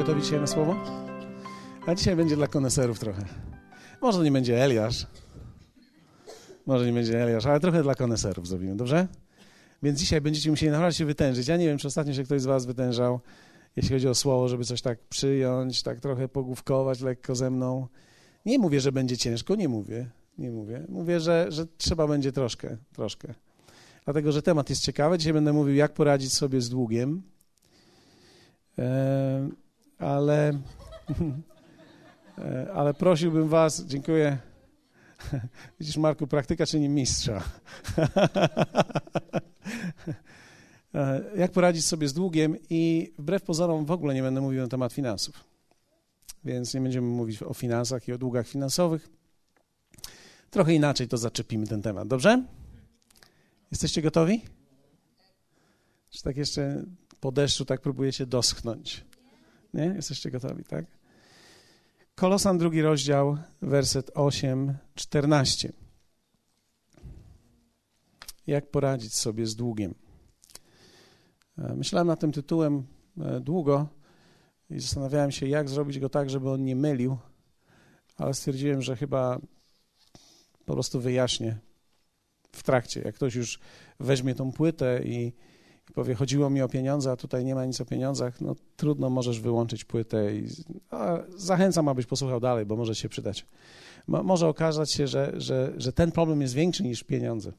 gotowi dzisiaj na słowo? A dzisiaj będzie dla koneserów trochę. Może nie będzie Eliasz. Może nie będzie Eliasz, ale trochę dla koneserów zrobimy, dobrze? Więc dzisiaj będziecie musieli naprawdę się wytężyć. Ja nie wiem, czy ostatnio się ktoś z was wytężał, jeśli chodzi o słowo, żeby coś tak przyjąć, tak trochę pogłówkować lekko ze mną. Nie mówię, że będzie ciężko, nie mówię, nie mówię. Mówię, że, że trzeba będzie troszkę, troszkę. Dlatego, że temat jest ciekawy. Dzisiaj będę mówił, jak poradzić sobie z długiem. E, ale, e, ale prosiłbym was, dziękuję. Widzisz, Marku, praktyka czyni mistrza. E, jak poradzić sobie z długiem i wbrew pozorom w ogóle nie będę mówił na temat finansów. Więc nie będziemy mówić o finansach i o długach finansowych. Trochę inaczej to zaczepimy ten temat, dobrze? Jesteście gotowi? Czy tak jeszcze po deszczu tak próbujecie doschnąć? Nie? Jesteście gotowi, tak? Kolosan drugi rozdział, werset 8, 14. Jak poradzić sobie z długiem? E, myślałem nad tym tytułem e, długo i zastanawiałem się, jak zrobić go tak, żeby on nie mylił, ale stwierdziłem, że chyba po prostu wyjaśnię w trakcie. Jak ktoś już weźmie tą płytę i, i powie, chodziło mi o pieniądze, a tutaj nie ma nic o pieniądzach, no trudno, możesz wyłączyć płytę i zachęcam, abyś posłuchał dalej, bo może się przydać. Mo, może okazać się, że, że, że ten problem jest większy niż pieniądze.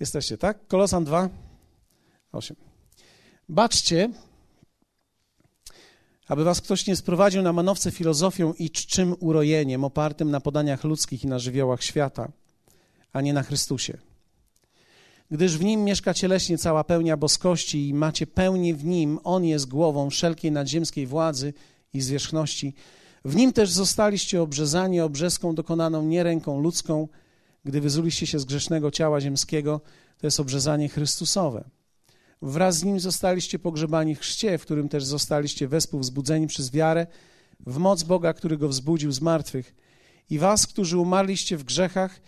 Jesteście, tak? Kolosan 2, 8. Baczcie, aby was ktoś nie sprowadził na manowce filozofią i czczym urojeniem opartym na podaniach ludzkich i na żywiołach świata, a nie na Chrystusie. Gdyż w Nim mieszka cieleśnie cała pełnia boskości i macie pełnię w Nim, On jest głową wszelkiej nadziemskiej władzy i zwierzchności. W Nim też zostaliście obrzezani obrzeską dokonaną nie ręką ludzką, gdy wyzuliście się z grzesznego ciała ziemskiego, to jest obrzezanie Chrystusowe. Wraz z nim zostaliście pogrzebani w chrzcie, w którym też zostaliście wespół wzbudzeni przez wiarę w moc Boga, który go wzbudził z martwych. I was, którzy umarliście w grzechach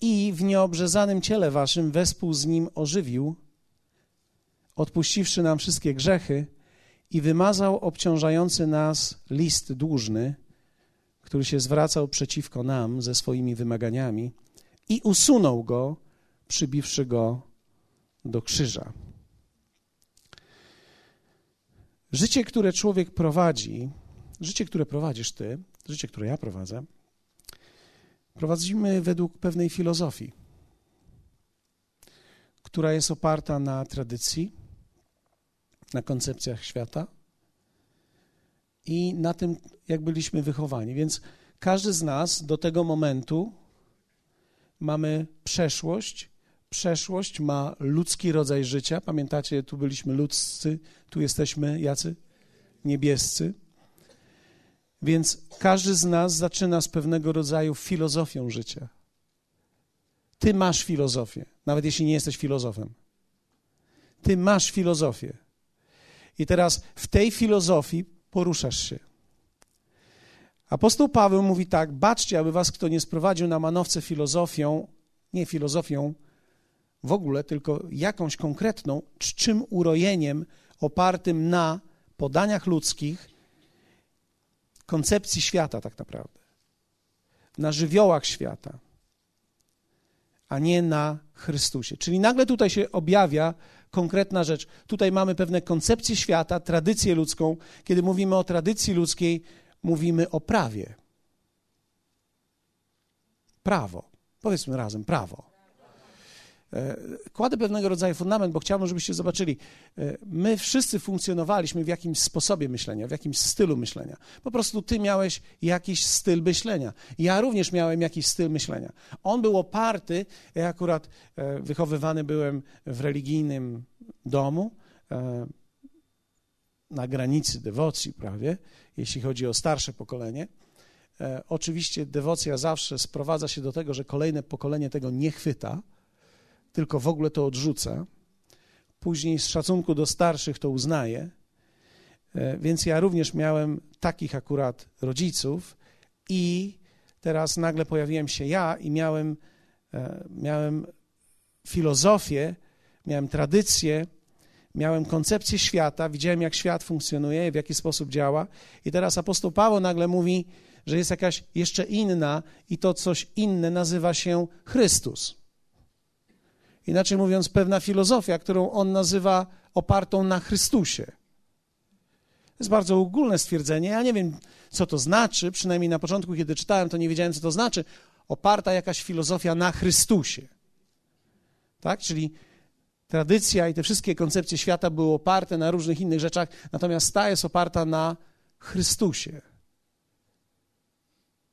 i w nieobrzezanym ciele waszym wespół z nim ożywił, odpuściwszy nam wszystkie grzechy i wymazał obciążający nas list dłużny, który się zwracał przeciwko nam ze swoimi wymaganiami i usunął go, przybiwszy go do krzyża. Życie, które człowiek prowadzi, życie, które prowadzisz ty, życie, które ja prowadzę, prowadzimy według pewnej filozofii, która jest oparta na tradycji, na koncepcjach świata i na tym, jak byliśmy wychowani. Więc każdy z nas do tego momentu mamy przeszłość. Przeszłość ma ludzki rodzaj życia. Pamiętacie, tu byliśmy ludzcy, tu jesteśmy jacy? Niebiescy. Więc każdy z nas zaczyna z pewnego rodzaju filozofią życia. Ty masz filozofię, nawet jeśli nie jesteś filozofem. Ty masz filozofię. I teraz w tej filozofii poruszasz się. Apostoł Paweł mówi tak: baczcie, aby was kto nie sprowadził na manowce filozofią, nie filozofią w ogóle, tylko jakąś konkretną, czczym urojeniem opartym na podaniach ludzkich, koncepcji świata tak naprawdę, na żywiołach świata, a nie na Chrystusie. Czyli nagle tutaj się objawia konkretna rzecz. Tutaj mamy pewne koncepcje świata, tradycję ludzką. Kiedy mówimy o tradycji ludzkiej, mówimy o prawie. Prawo. Powiedzmy razem, prawo. E, kładę pewnego rodzaju fundament, bo chciałbym, żebyście zobaczyli. E, my wszyscy funkcjonowaliśmy w jakimś sposobie myślenia, w jakimś stylu myślenia. Po prostu ty miałeś jakiś styl myślenia. Ja również miałem jakiś styl myślenia. On był oparty, ja akurat e, wychowywany byłem w religijnym domu, na granicy dewocji prawie, jeśli chodzi o starsze pokolenie. Oczywiście dewocja zawsze sprowadza się do tego, że kolejne pokolenie tego nie chwyta, tylko w ogóle to odrzuca. Później z szacunku do starszych to uznaje. Więc ja również miałem takich akurat rodziców i teraz nagle pojawiłem się ja i miałem, e, miałem filozofię, miałem tradycję, miałem koncepcję świata, widziałem, jak świat funkcjonuje, w jaki sposób działa. I teraz apostoł Paweł nagle mówi, że jest jakaś jeszcze inna i to coś inne nazywa się Chrystus. Inaczej mówiąc, pewna filozofia, którą on nazywa opartą na Chrystusie. To jest bardzo ogólne stwierdzenie. Ja nie wiem, co to znaczy. Przynajmniej na początku, kiedy czytałem, to nie wiedziałem, co to znaczy. Oparta jakaś filozofia na Chrystusie. Tak? Czyli tradycja i te wszystkie koncepcje świata były oparte na różnych innych rzeczach, natomiast ta jest oparta na Chrystusie.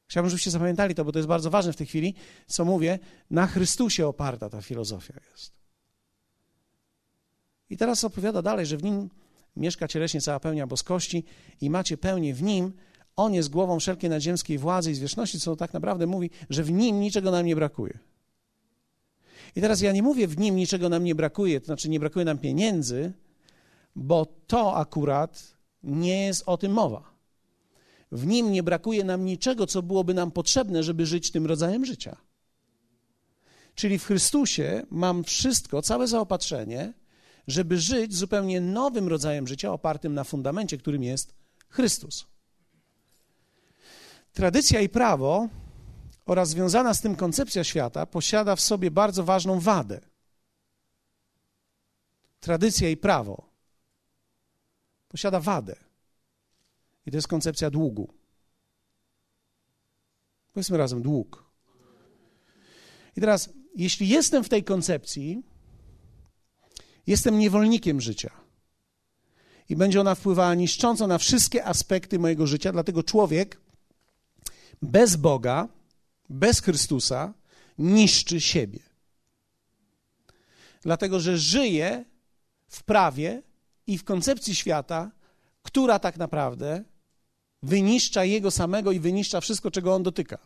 Chciałbym, żebyście zapamiętali to, bo to jest bardzo ważne w tej chwili, co mówię. Na Chrystusie oparta ta filozofia jest. I teraz opowiada dalej, że w nim mieszka cieleśnie cała pełnia boskości i macie pełnię w nim. On jest głową wszelkiej nadziemskiej władzy i zwierzchności, co tak naprawdę mówi, że w nim niczego nam nie brakuje. I teraz ja nie mówię w nim niczego nam nie brakuje, to znaczy nie brakuje nam pieniędzy, bo to akurat nie jest o tym mowa. W nim nie brakuje nam niczego, co byłoby nam potrzebne, żeby żyć tym rodzajem życia. Czyli w Chrystusie mam wszystko, całe zaopatrzenie, żeby żyć zupełnie nowym rodzajem życia, opartym na fundamencie, którym jest Chrystus. Tradycja i prawo oraz związana z tym koncepcja świata posiada w sobie bardzo ważną wadę. Tradycja i prawo posiada wadę. I to jest koncepcja długu. Powiedzmy razem dług. I teraz, jeśli jestem w tej koncepcji, jestem niewolnikiem życia. I będzie ona wpływała niszcząco na wszystkie aspekty mojego życia, dlatego człowiek bez Boga, bez Chrystusa niszczy siebie. Dlatego, że żyje w prawie i w koncepcji świata, która tak naprawdę wyniszcza jego samego i wyniszcza wszystko, czego on dotyka.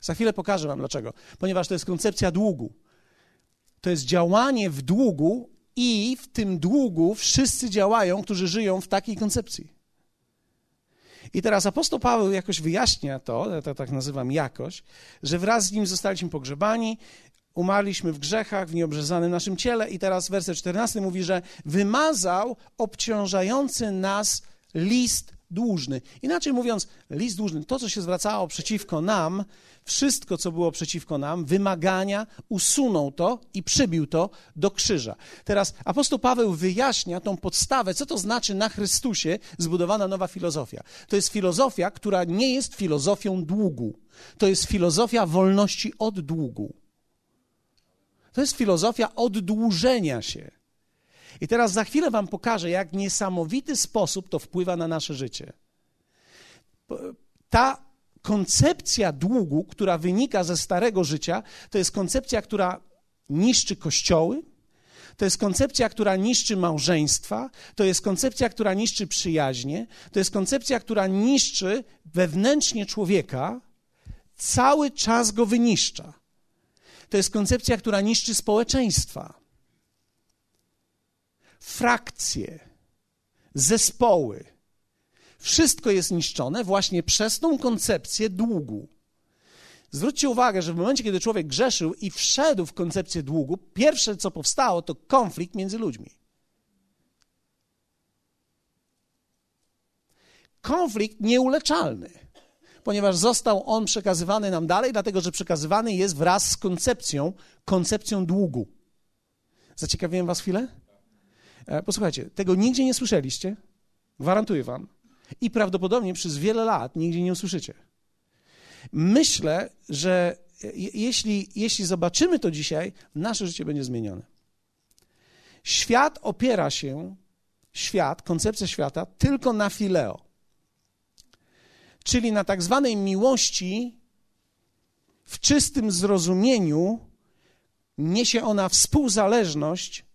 Za chwilę pokażę Wam dlaczego. Ponieważ to jest koncepcja długu. To jest działanie w długu, i w tym długu wszyscy działają, którzy żyją w takiej koncepcji. I teraz apostoł Paweł jakoś wyjaśnia to, ja to tak nazywam jakoś, że wraz z nim zostaliśmy pogrzebani, umarliśmy w grzechach, w nieobrzezanym naszym ciele i teraz werset 14 mówi, że wymazał obciążający nas list dłużny. Inaczej mówiąc, list dłużny, to co się zwracało przeciwko nam, wszystko co było przeciwko nam, wymagania, usunął to i przybił to do krzyża. Teraz apostoł Paweł wyjaśnia tą podstawę, co to znaczy na Chrystusie zbudowana nowa filozofia. To jest filozofia, która nie jest filozofią długu. To jest filozofia wolności od długu. To jest filozofia oddłużenia się. I teraz za chwilę Wam pokażę, jak niesamowity sposób to wpływa na nasze życie. Ta koncepcja długu, która wynika ze starego życia, to jest koncepcja, która niszczy kościoły, to jest koncepcja, która niszczy małżeństwa, to jest koncepcja, która niszczy przyjaźnie, to jest koncepcja, która niszczy wewnętrznie człowieka, cały czas go wyniszcza. To jest koncepcja, która niszczy społeczeństwa frakcje, zespoły. Wszystko jest niszczone właśnie przez tą koncepcję długu. Zwróćcie uwagę, że w momencie, kiedy człowiek grzeszył i wszedł w koncepcję długu, pierwsze co powstało to konflikt między ludźmi. Konflikt nieuleczalny, ponieważ został on przekazywany nam dalej, dlatego że przekazywany jest wraz z koncepcją, koncepcją długu. Zaciekawiłem Was chwilę? E, posłuchajcie, tego nigdzie nie słyszeliście, gwarantuję wam, i prawdopodobnie przez wiele lat nigdzie nie usłyszycie. Myślę, że jeśli, jeśli zobaczymy to dzisiaj, nasze życie będzie zmienione. Świat opiera się, świat, koncepcja świata, tylko na fileo, czyli na tak zwanej miłości w czystym zrozumieniu niesie ona współzależność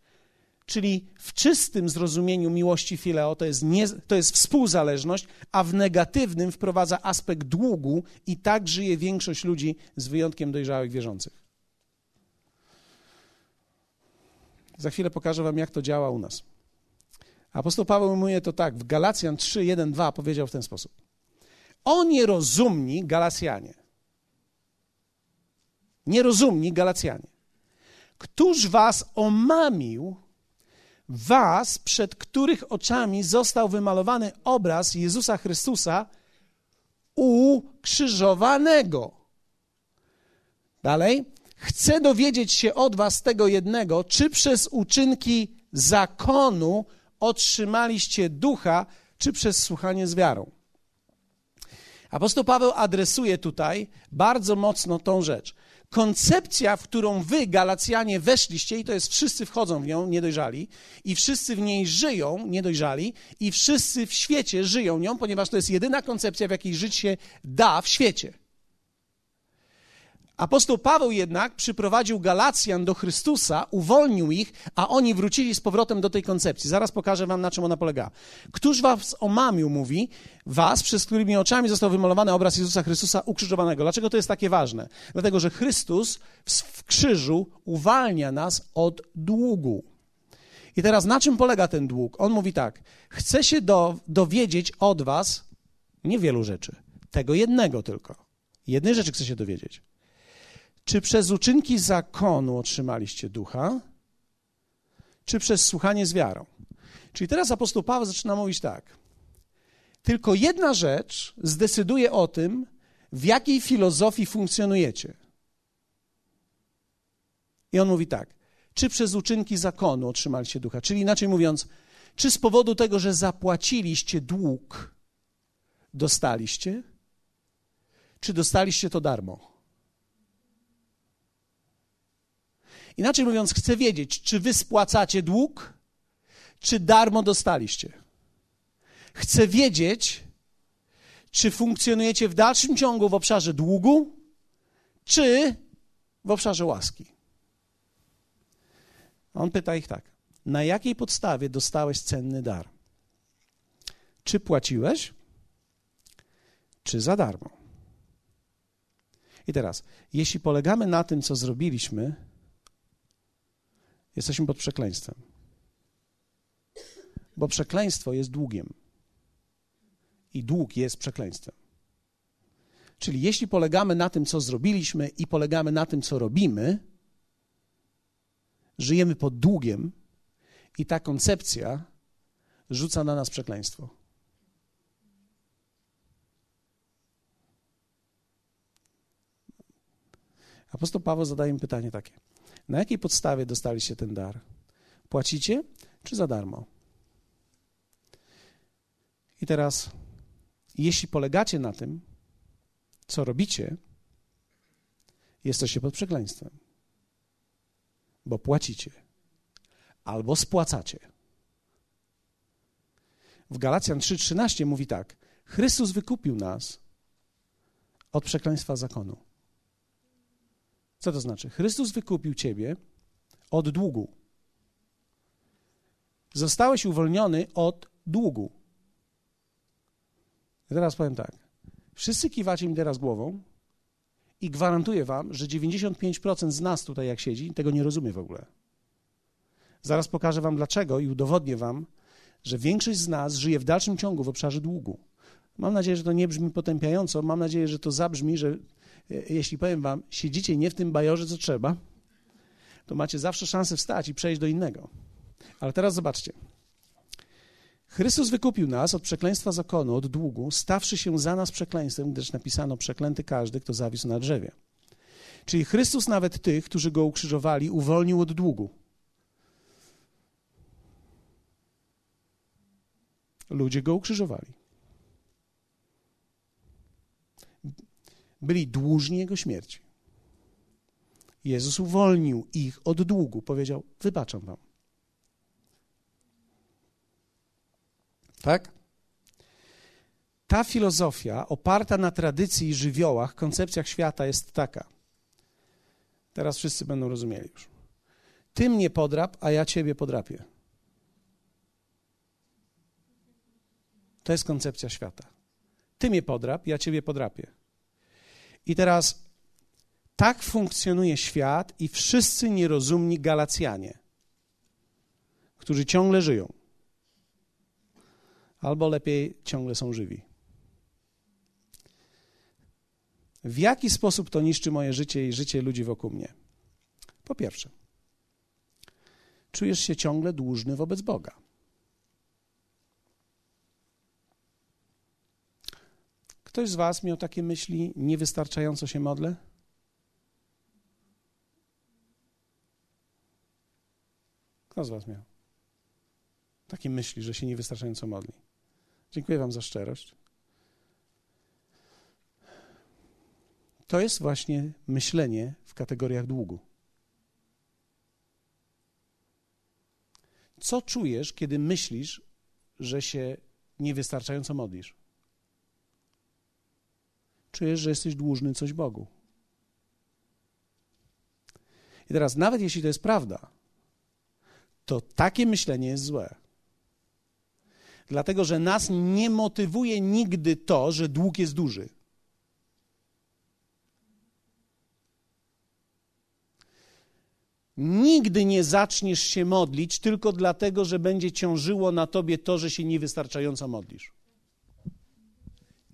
Czyli w czystym zrozumieniu miłości fileo to jest, nie, to jest współzależność, a w negatywnym wprowadza aspekt długu i tak żyje większość ludzi z wyjątkiem dojrzałych wierzących. Za chwilę pokażę wam, jak to działa u nas. Apostoł Paweł mówi to tak, w Galacjan 3, 1, 2 powiedział w ten sposób. O nierozumni Galacjanie. Nierozumni Galacjanie. Któż was omamił Was, przed których oczami został wymalowany obraz Jezusa Chrystusa ukrzyżowanego. Dalej. Chcę dowiedzieć się od Was tego jednego, czy przez uczynki zakonu otrzymaliście ducha, czy przez słuchanie z wiarą. Apostoł Paweł adresuje tutaj bardzo mocno tą rzecz. Koncepcja, w którą wy, Galacjanie, weszliście, i to jest wszyscy wchodzą w nią niedojrzali, i wszyscy w niej żyją niedojrzali, i wszyscy w świecie żyją nią, ponieważ to jest jedyna koncepcja, w jakiej żyć się da w świecie. Apostoł Paweł jednak przyprowadził Galacjan do Chrystusa, uwolnił ich, a oni wrócili z powrotem do tej koncepcji. Zaraz pokażę wam, na czym ona polega. Któż was omamił, mówi, was, przez którymi oczami został wymalowany obraz Jezusa Chrystusa ukrzyżowanego. Dlaczego to jest takie ważne? Dlatego, że Chrystus w krzyżu uwalnia nas od długu. I teraz na czym polega ten dług? On mówi tak, chcę się do, dowiedzieć od was niewielu rzeczy, tego jednego tylko. Jednej rzeczy chcę się dowiedzieć czy przez uczynki zakonu otrzymaliście ducha, czy przez słuchanie z wiarą? Czyli teraz apostoł Paweł zaczyna mówić tak. Tylko jedna rzecz zdecyduje o tym, w jakiej filozofii funkcjonujecie. I on mówi tak: czy przez uczynki zakonu otrzymaliście ducha? Czyli inaczej mówiąc, czy z powodu tego, że zapłaciliście dług, dostaliście, czy dostaliście to darmo? Inaczej mówiąc, chcę wiedzieć, czy wy spłacacie dług, czy darmo dostaliście. Chcę wiedzieć, czy funkcjonujecie w dalszym ciągu w obszarze długu, czy w obszarze łaski. On pyta ich tak: Na jakiej podstawie dostałeś cenny dar? Czy płaciłeś, czy za darmo? I teraz, jeśli polegamy na tym, co zrobiliśmy, jesteśmy pod przekleństwem. Bo przekleństwo jest długiem. I dług jest przekleństwem. Czyli jeśli polegamy na tym, co zrobiliśmy i polegamy na tym, co robimy, żyjemy pod długiem i ta koncepcja rzuca na nas przekleństwo. Apostoł Paweł zadaje mi pytanie takie. Na jakiej podstawie dostaliście ten dar? Płacicie czy za darmo? I teraz, jeśli polegacie na tym, co robicie, jesteście pod przekleństwem, bo płacicie albo spłacacie. W Galacjan 3:13 mówi tak: Chrystus wykupił nas od przekleństwa zakonu. Co to znaczy? Chrystus wykupił ciebie od długu. Zostałeś uwolniony od długu. I teraz powiem tak. Wszyscy kiwacie mi teraz głową i gwarantuję wam, że 95% z nas tutaj, jak siedzi, tego nie rozumie w ogóle. Zaraz pokażę wam dlaczego i udowodnię wam, że większość z nas żyje w dalszym ciągu w obszarze długu. Mam nadzieję, że to nie brzmi potępiająco, mam nadzieję, że to zabrzmi, że jeśli powiem wam, siedzicie nie w tym bajorze, co trzeba, to macie zawsze szansę wstać i przejść do innego. Ale teraz zobaczcie. Chrystus wykupił nas od przekleństwa zakonu, od długu, stawszy się za nas przekleństwem, gdyż napisano przeklęty każdy, kto zawisł na drzewie. Czyli Chrystus nawet tych, którzy go ukrzyżowali, uwolnił od długu. Ludzie go ukrzyżowali. Byli dłużni Jego śmierci. Jezus uwolnił ich od długu. Powiedział: Wybaczam wam. Tak? Ta filozofia oparta na tradycji i żywiołach, koncepcjach świata jest taka. Teraz wszyscy będą rozumieli już. Ty mnie podrap, a ja ciebie podrapię. To jest koncepcja świata. Ty mnie podrap, ja ciebie podrapię. I teraz tak funkcjonuje świat i wszyscy nierozumni Galacjanie, którzy ciągle żyją, albo lepiej ciągle są żywi. W jaki sposób to niszczy moje życie i życie ludzi wokół mnie? Po pierwsze, czujesz się ciągle dłużny wobec Boga. Ktoś z Was miał takie myśli, niewystarczająco się modlę? Kto z Was miał takie myśli, że się niewystarczająco modli? Dziękuję Wam za szczerość. To jest właśnie myślenie w kategoriach długu. Co czujesz, kiedy myślisz, że się niewystarczająco modlisz? Czujesz, że jesteś dłużny coś Bogu. I teraz, nawet jeśli to jest prawda, to takie myślenie jest złe. Dlatego, że nas nie motywuje nigdy to, że dług jest duży. Nigdy nie zaczniesz się modlić tylko dlatego, że będzie ciążyło na tobie to, że się niewystarczająco modlisz.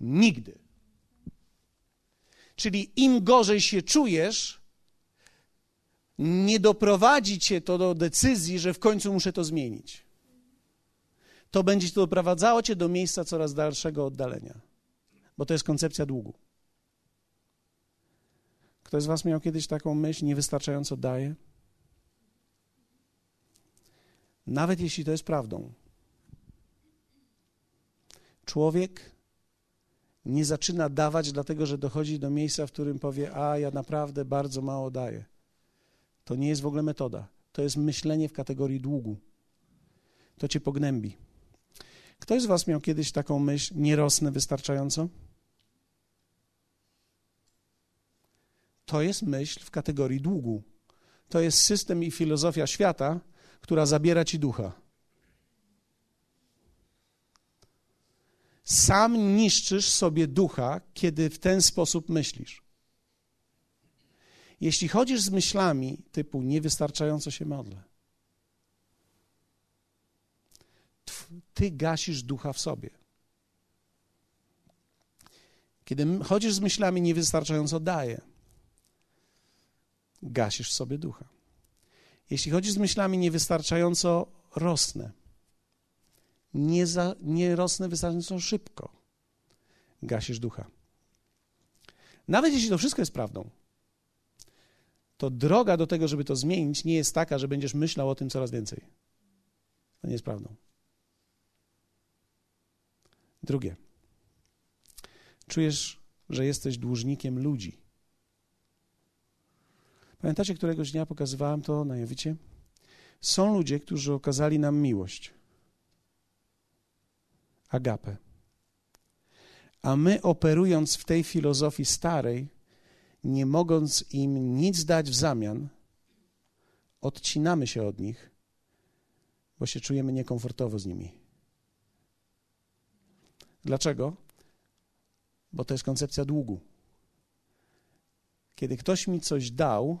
Nigdy. Czyli im gorzej się czujesz, nie doprowadzi cię to do decyzji, że w końcu muszę to zmienić. To będzie to doprowadzało cię do miejsca coraz dalszego oddalenia, bo to jest koncepcja długu. Ktoś z Was miał kiedyś taką myśl, niewystarczająco daje? Nawet jeśli to jest prawdą. Człowiek nie zaczyna dawać, dlatego że dochodzi do miejsca, w którym powie: A, ja naprawdę bardzo mało daję. To nie jest w ogóle metoda. To jest myślenie w kategorii długu. To cię pognębi. Ktoś z Was miał kiedyś taką myśl: Nie rosnę wystarczająco? To jest myśl w kategorii długu. To jest system i filozofia świata, która zabiera ci ducha. Sam niszczysz sobie ducha, kiedy w ten sposób myślisz. Jeśli chodzisz z myślami typu niewystarczająco się modlę, ty gasisz ducha w sobie. Kiedy chodzisz z myślami niewystarczająco daję, gasisz w sobie ducha. Jeśli chodzisz z myślami niewystarczająco rosnę, nie, za, nie rosnę wystarczająco szybko. Gasisz ducha. Nawet jeśli to wszystko jest prawdą, to droga do tego, żeby to zmienić, nie jest taka, że będziesz myślał o tym coraz więcej. To nie jest prawdą. Drugie. Czujesz, że jesteś dłużnikiem ludzi. Pamiętacie, któregoś dnia pokazywałem to na Jowicie? Są ludzie, którzy okazali nam miłość agapę. A my, operując w tej filozofii starej, nie mogąc im nic dać w zamian, odcinamy się od nich, bo się czujemy niekomfortowo z nimi. Dlaczego? Bo to jest koncepcja długu. Kiedy ktoś mi coś dał,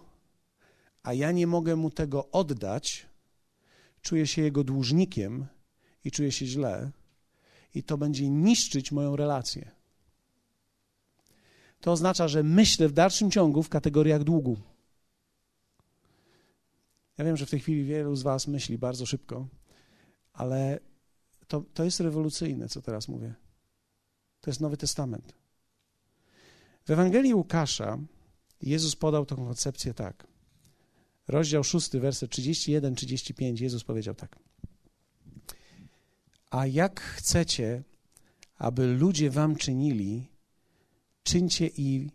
a ja nie mogę mu tego oddać, czuję się jego dłużnikiem i czuję się źle, i to będzie niszczyć moją relację. To oznacza, że myślę w dalszym ciągu w kategoriach długu. Ja wiem, że w tej chwili wielu z Was myśli bardzo szybko, ale to, to jest rewolucyjne, co teraz mówię. To jest Nowy Testament. W Ewangelii Łukasza Jezus podał tę koncepcję tak. Rozdział 6, werset 31-35, Jezus powiedział tak. A jak chcecie, aby ludzie wam czynili, czyńcie i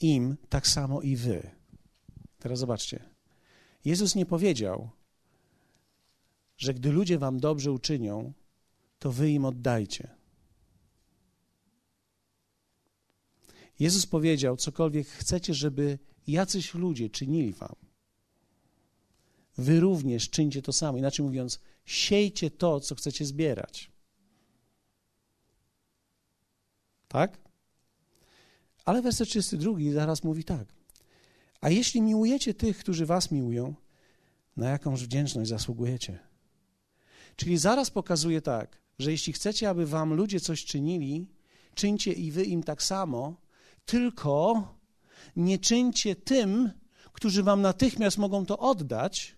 im tak samo i wy. Teraz zobaczcie. Jezus nie powiedział, że gdy ludzie wam dobrze uczynią, to wy im oddajcie. Jezus powiedział, cokolwiek chcecie, żeby jacyś ludzie czynili wam, wy również czyńcie to samo. Inaczej mówiąc, siejcie to, co chcecie zbierać. Tak? Ale werset 32 zaraz mówi tak. A jeśli miłujecie tych, którzy was miłują, na jakąż wdzięczność zasługujecie? Czyli zaraz pokazuje tak, że jeśli chcecie, aby wam ludzie coś czynili, czyńcie i wy im tak samo, tylko nie czyńcie tym, którzy wam natychmiast mogą to oddać,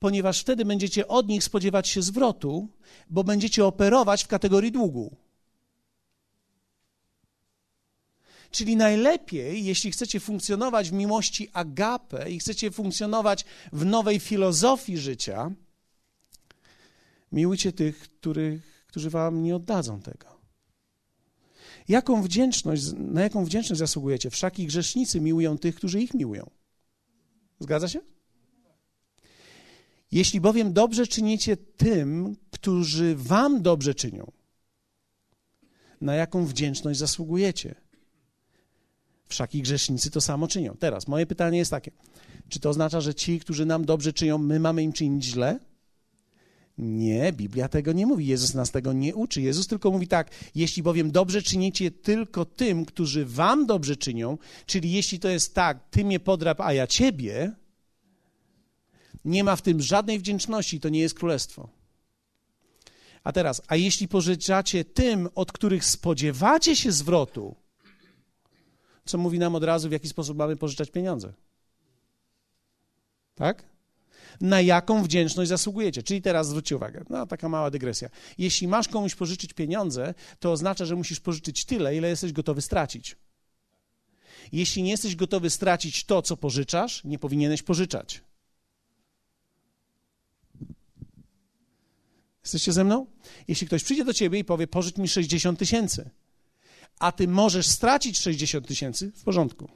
ponieważ wtedy będziecie od nich spodziewać się zwrotu, bo będziecie operować w kategorii długu. Czyli najlepiej, jeśli chcecie funkcjonować w miłości agape i chcecie funkcjonować w nowej filozofii życia, miłujcie tych, których, którzy wam nie oddadzą tego. Jaką wdzięczność, na jaką wdzięczność zasługujecie? Wszaki grzesznicy miłują tych, którzy ich miłują. Zgadza się? Jeśli bowiem dobrze czynicie tym, którzy wam dobrze czynią, na jaką wdzięczność zasługujecie? Wszaki grzesznicy to samo czynią. Teraz moje pytanie jest takie: czy to oznacza, że ci, którzy nam dobrze czynią, my mamy im czynić źle? Nie, Biblia tego nie mówi. Jezus nas tego nie uczy. Jezus tylko mówi tak: jeśli bowiem dobrze czynicie tylko tym, którzy wam dobrze czynią, czyli jeśli to jest tak, ty mnie podrap, a ja ciebie, nie ma w tym żadnej wdzięczności, to nie jest królestwo. A teraz, a jeśli pożyczacie tym, od których spodziewacie się zwrotu, co mówi nam od razu, w jaki sposób mamy pożyczać pieniądze. Tak? Na jaką wdzięczność zasługujecie? Czyli teraz zwróćcie uwagę, no taka mała dygresja. Jeśli masz komuś pożyczyć pieniądze, to oznacza, że musisz pożyczyć tyle, ile jesteś gotowy stracić. Jeśli nie jesteś gotowy stracić to, co pożyczasz, nie powinieneś pożyczać. Jesteście ze mną? Jeśli ktoś przyjdzie do ciebie i powie, pożycz mi 60 tysięcy, a ty możesz stracić 60 tysięcy, w porządku.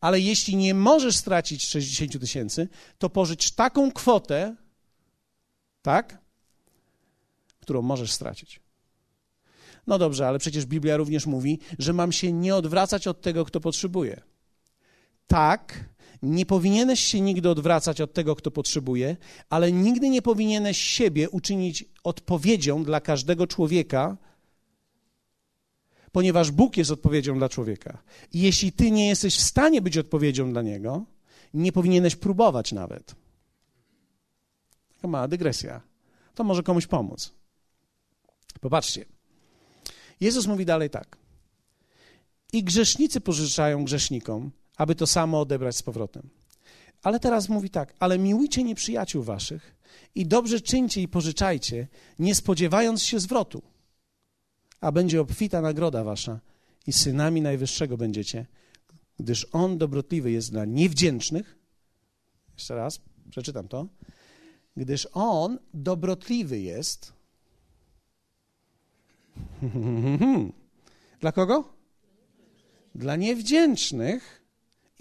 Ale jeśli nie możesz stracić 60 tysięcy, to pożycz taką kwotę, tak, którą możesz stracić. No dobrze, ale przecież Biblia również mówi, że mam się nie odwracać od tego, kto potrzebuje. Tak, nie powinieneś się nigdy odwracać od tego, kto potrzebuje, ale nigdy nie powinieneś siebie uczynić odpowiedzią dla każdego człowieka, ponieważ Bóg jest odpowiedzią dla człowieka. I jeśli ty nie jesteś w stanie być odpowiedzią dla niego, nie powinieneś próbować nawet. Taka mała dygresja. To może komuś pomóc. Popatrzcie. Jezus mówi dalej tak. I grzesznicy pożyczają grzesznikom, aby to samo odebrać z powrotem. Ale teraz mówi tak, ale miłujcie nieprzyjaciół waszych i dobrze czyńcie i pożyczajcie, nie spodziewając się zwrotu a będzie obfita nagroda wasza i synami Najwyższego będziecie, gdyż On dobrotliwy jest dla niewdzięcznych. Jeszcze raz, przeczytam to. Gdyż On dobrotliwy jest. Dla kogo? Dla niewdzięcznych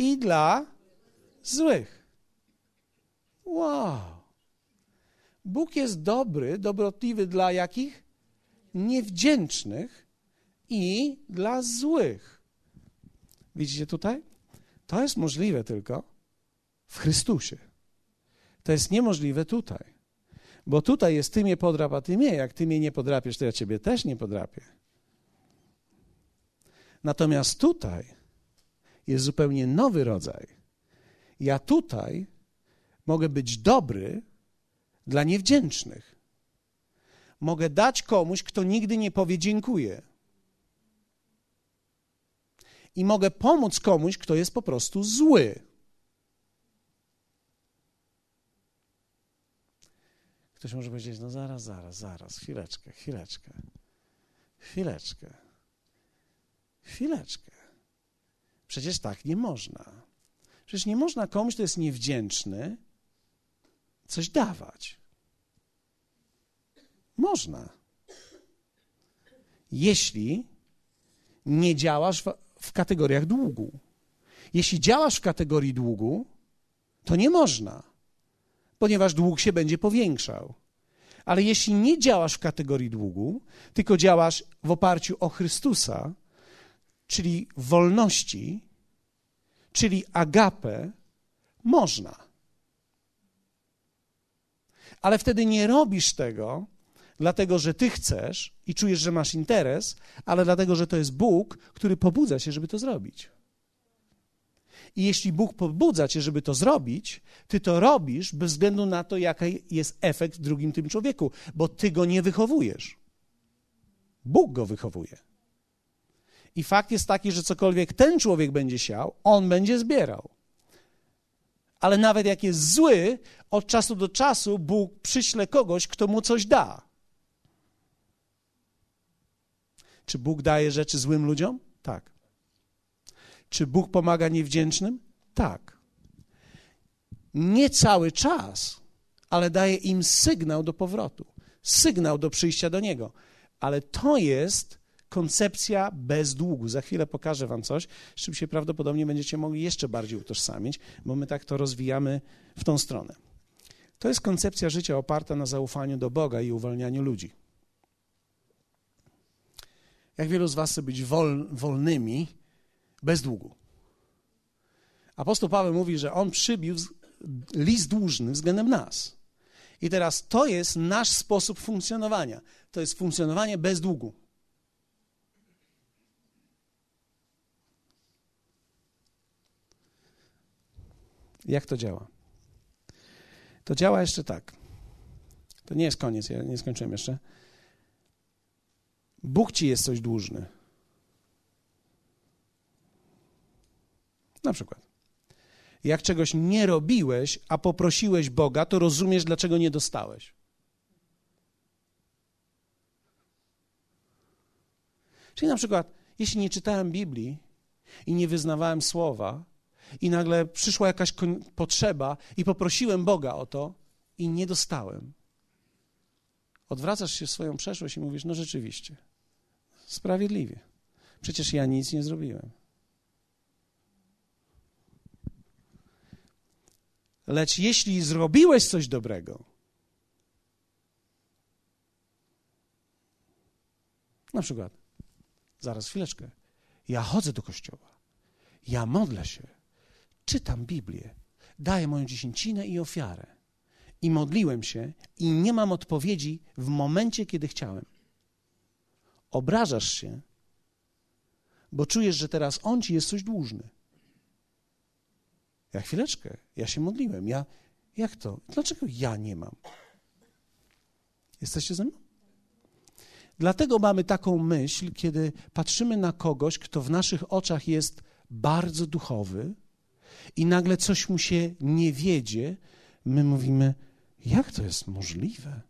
i dla złych. Wow. Bóg jest dobry, dobrotliwy dla jakich? niewdzięcznych i dla złych. Widzicie tutaj? To jest możliwe tylko w Chrystusie. To jest niemożliwe tutaj. Bo tutaj jest ty mnie podrap, a ty mnie. Jak ty mnie nie podrapiesz, to ja ciebie też nie podrapię. Natomiast tutaj jest zupełnie nowy rodzaj. Ja tutaj mogę być dobry dla niewdzięcznych mogę dać komuś, kto nigdy nie powie dziękuję. I mogę pomóc komuś, kto jest po prostu zły. Ktoś może powiedzieć: No zaraz, zaraz, zaraz, chwileczkę, chwileczkę, chwileczkę, chwileczkę. Przecież tak nie można. Przecież nie można komuś, kto jest niewdzięczny, coś dawać. Można. Jeśli nie działasz w, w kategoriach długu. Jeśli działasz w kategorii długu, to nie można, ponieważ dług się będzie powiększał. Ale jeśli nie działasz w kategorii długu, tylko działasz w oparciu o Chrystusa, czyli wolności, czyli agapę, można. Ale wtedy nie robisz tego dlatego że ty chcesz i czujesz, że masz interes, ale dlatego, że to jest Bóg, który pobudza cię, żeby to zrobić. I jeśli Bóg pobudza cię, żeby to zrobić, ty to robisz bez względu na to, jaki jest efekt w drugim tym człowieku, bo ty go nie wychowujesz. Bóg go wychowuje. I fakt jest taki, że cokolwiek ten człowiek będzie siał, on będzie zbierał. Ale nawet jak jest zły, od czasu do czasu Bóg przyśle kogoś, kto mu coś da. Czy Bóg daje rzeczy złym ludziom? Tak. Czy Bóg pomaga niewdzięcznym? Tak. Nie cały czas, ale daje im sygnał do powrotu, sygnał do przyjścia do Niego. Ale to jest koncepcja bez długu. Za chwilę pokażę Wam coś, z czym się prawdopodobnie będziecie mogli jeszcze bardziej utożsamić, bo my tak to rozwijamy w tą stronę. To jest koncepcja życia oparta na zaufaniu do Boga i uwalnianiu ludzi. Jak wielu z Was chce być wol, wolnymi bez długu? Apostoł Paweł mówi, że on przybił list dłużny względem nas. I teraz to jest nasz sposób funkcjonowania. To jest funkcjonowanie bez długu. Jak to działa? To działa jeszcze tak. To nie jest koniec, ja nie skończyłem jeszcze. Bóg ci jest coś dłużny. Na przykład. Jak czegoś nie robiłeś, a poprosiłeś Boga, to rozumiesz, dlaczego nie dostałeś. Czyli na przykład, jeśli nie czytałem Biblii i nie wyznawałem słowa, i nagle przyszła jakaś potrzeba i poprosiłem Boga o to i nie dostałem. Odwracasz się w swoją przeszłość i mówisz: No rzeczywiście, sprawiedliwie. Przecież ja nic nie zrobiłem. Lecz jeśli zrobiłeś coś dobrego, na przykład, zaraz chwileczkę, ja chodzę do kościoła, ja modlę się, czytam Biblię, daję moją dziesięcinę i ofiarę. I modliłem się i nie mam odpowiedzi w momencie, kiedy chciałem. Obrażasz się, bo czujesz, że teraz on ci jest coś dłużny. Ja chwileczkę, ja się modliłem. Ja, jak to? Dlaczego ja nie mam? Jesteście ze mną? Dlatego mamy taką myśl, kiedy patrzymy na kogoś, kto w naszych oczach jest bardzo duchowy, i nagle coś mu się nie wiedzie, my mówimy, jak to jest możliwe?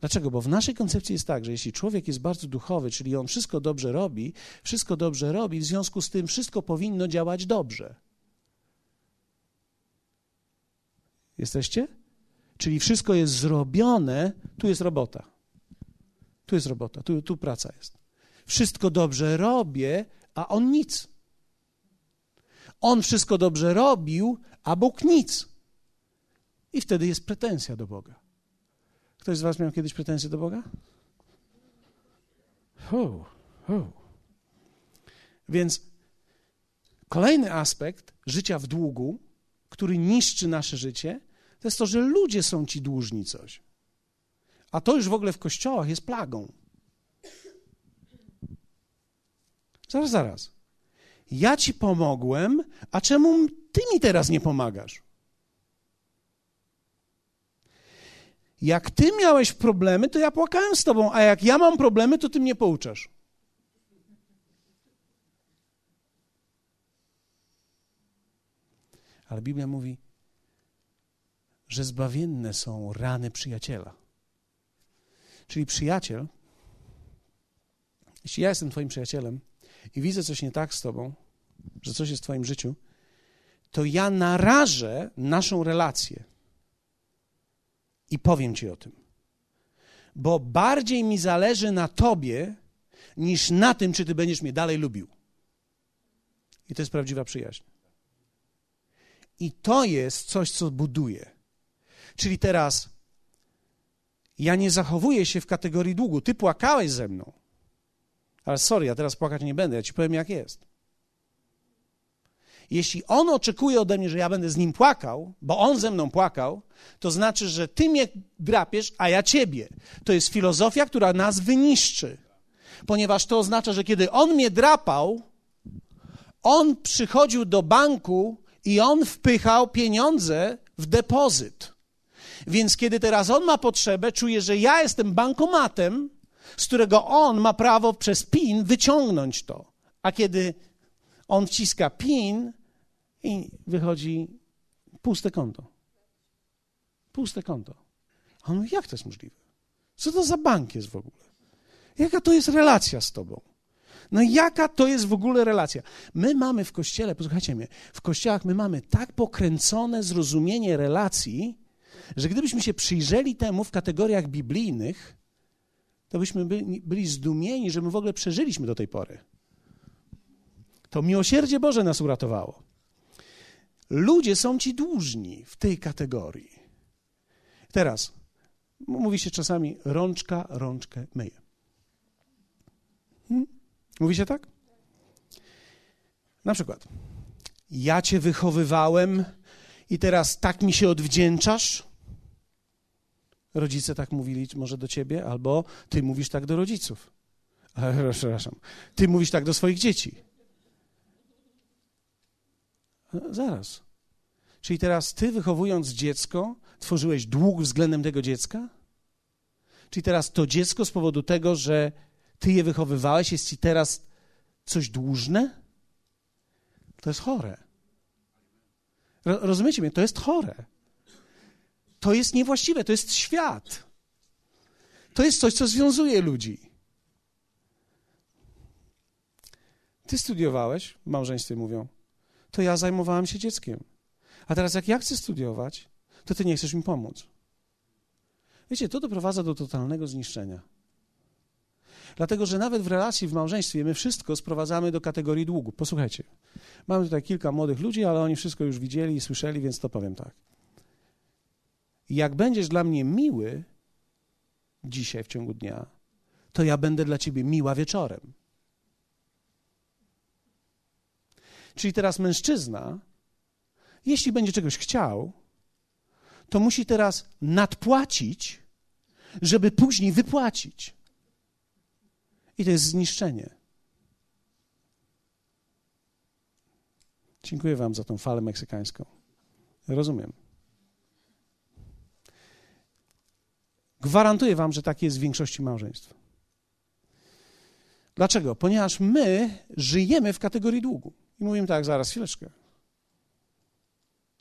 Dlaczego? Bo w naszej koncepcji jest tak, że jeśli człowiek jest bardzo duchowy, czyli on wszystko dobrze robi, wszystko dobrze robi, w związku z tym wszystko powinno działać dobrze. Jesteście? Czyli wszystko jest zrobione, tu jest robota. Tu jest robota, tu, tu praca jest. Wszystko dobrze robię, a on nic. On wszystko dobrze robił, a Bóg nic. I wtedy jest pretensja do Boga. Ktoś z Was miał kiedyś pretensje do Boga? Ho, ho. Więc kolejny aspekt życia w długu, który niszczy nasze życie, to jest to, że ludzie są ci dłużni coś. A to już w ogóle w kościołach jest plagą. Zaraz, zaraz. Ja ci pomogłem, a czemu ty mi teraz nie pomagasz? Jak ty miałeś problemy, to ja płakałem z tobą, a jak ja mam problemy, to ty mnie pouczasz. Ale Biblia mówi, że zbawienne są rany przyjaciela. Czyli przyjaciel, jeśli ja jestem Twoim przyjacielem, i widzę coś nie tak z tobą, że coś jest w twoim życiu, to ja narażę naszą relację i powiem ci o tym. Bo bardziej mi zależy na tobie, niż na tym, czy ty będziesz mnie dalej lubił. I to jest prawdziwa przyjaźń. I to jest coś, co buduje. Czyli teraz ja nie zachowuję się w kategorii długu. Ty płakałeś ze mną. Ale sorry, ja teraz płakać nie będę, ja ci powiem jak jest. Jeśli on oczekuje ode mnie, że ja będę z nim płakał, bo on ze mną płakał, to znaczy, że ty mnie drapiesz, a ja ciebie. To jest filozofia, która nas wyniszczy. Ponieważ to oznacza, że kiedy on mnie drapał, on przychodził do banku i on wpychał pieniądze w depozyt. Więc kiedy teraz on ma potrzebę, czuje, że ja jestem bankomatem, z którego on ma prawo przez PIN wyciągnąć to. A kiedy on wciska PIN, i wychodzi puste konto. Puste konto. A on mówi, jak to jest możliwe? Co to za bank jest w ogóle? Jaka to jest relacja z tobą? No jaka to jest w ogóle relacja? My mamy w kościele, posłuchajcie mnie, w kościołach my mamy tak pokręcone zrozumienie relacji, że gdybyśmy się przyjrzeli temu w kategoriach biblijnych, to byśmy byli, zdumieni, że my w ogóle przeżyliśmy do tej pory. To miłosierdzie Boże nas uratowało. Ludzie są ci dłużni w tej kategorii. Teraz, mówi się czasami, rączka rączkę myje. Hmm? Mówi się tak? Na przykład, ja cię wychowywałem i teraz tak mi się odwdzięczasz? Rodzice tak mówili może do ciebie, albo ty mówisz tak do rodziców. Ale, przepraszam, ty mówisz tak do swoich dzieci. Zaraz. Czyli teraz ty, wychowując dziecko, tworzyłeś dług względem tego dziecka? Czyli teraz to dziecko z powodu tego, że ty je wychowywałeś, jest ci teraz coś dłużne? To jest chore. Rozumiecie mnie? To jest chore. To jest niewłaściwe, to jest świat. To jest coś, co związuje ludzi. Ty studiowałeś, małżeństwie mówią, to ja zajmowałem się dzieckiem. A teraz, jak ja chcę studiować, to ty nie chcesz mi pomóc. Wiecie, to doprowadza do totalnego zniszczenia. Dlatego, że nawet w relacji, w małżeństwie, my wszystko sprowadzamy do kategorii długu. Posłuchajcie, mamy tutaj kilka młodych ludzi, ale oni wszystko już widzieli i słyszeli, więc to powiem tak. Jak będziesz dla mnie miły dzisiaj w ciągu dnia, to ja będę dla ciebie miła wieczorem. Czyli teraz mężczyzna, jeśli będzie czegoś chciał, to musi teraz nadpłacić, żeby później wypłacić. I to jest zniszczenie. Dziękuję Wam za tą falę meksykańską. Rozumiem. Gwarantuję Wam, że tak jest w większości małżeństw. Dlaczego? Ponieważ my żyjemy w kategorii długu. I mówimy tak, zaraz, chwileczkę.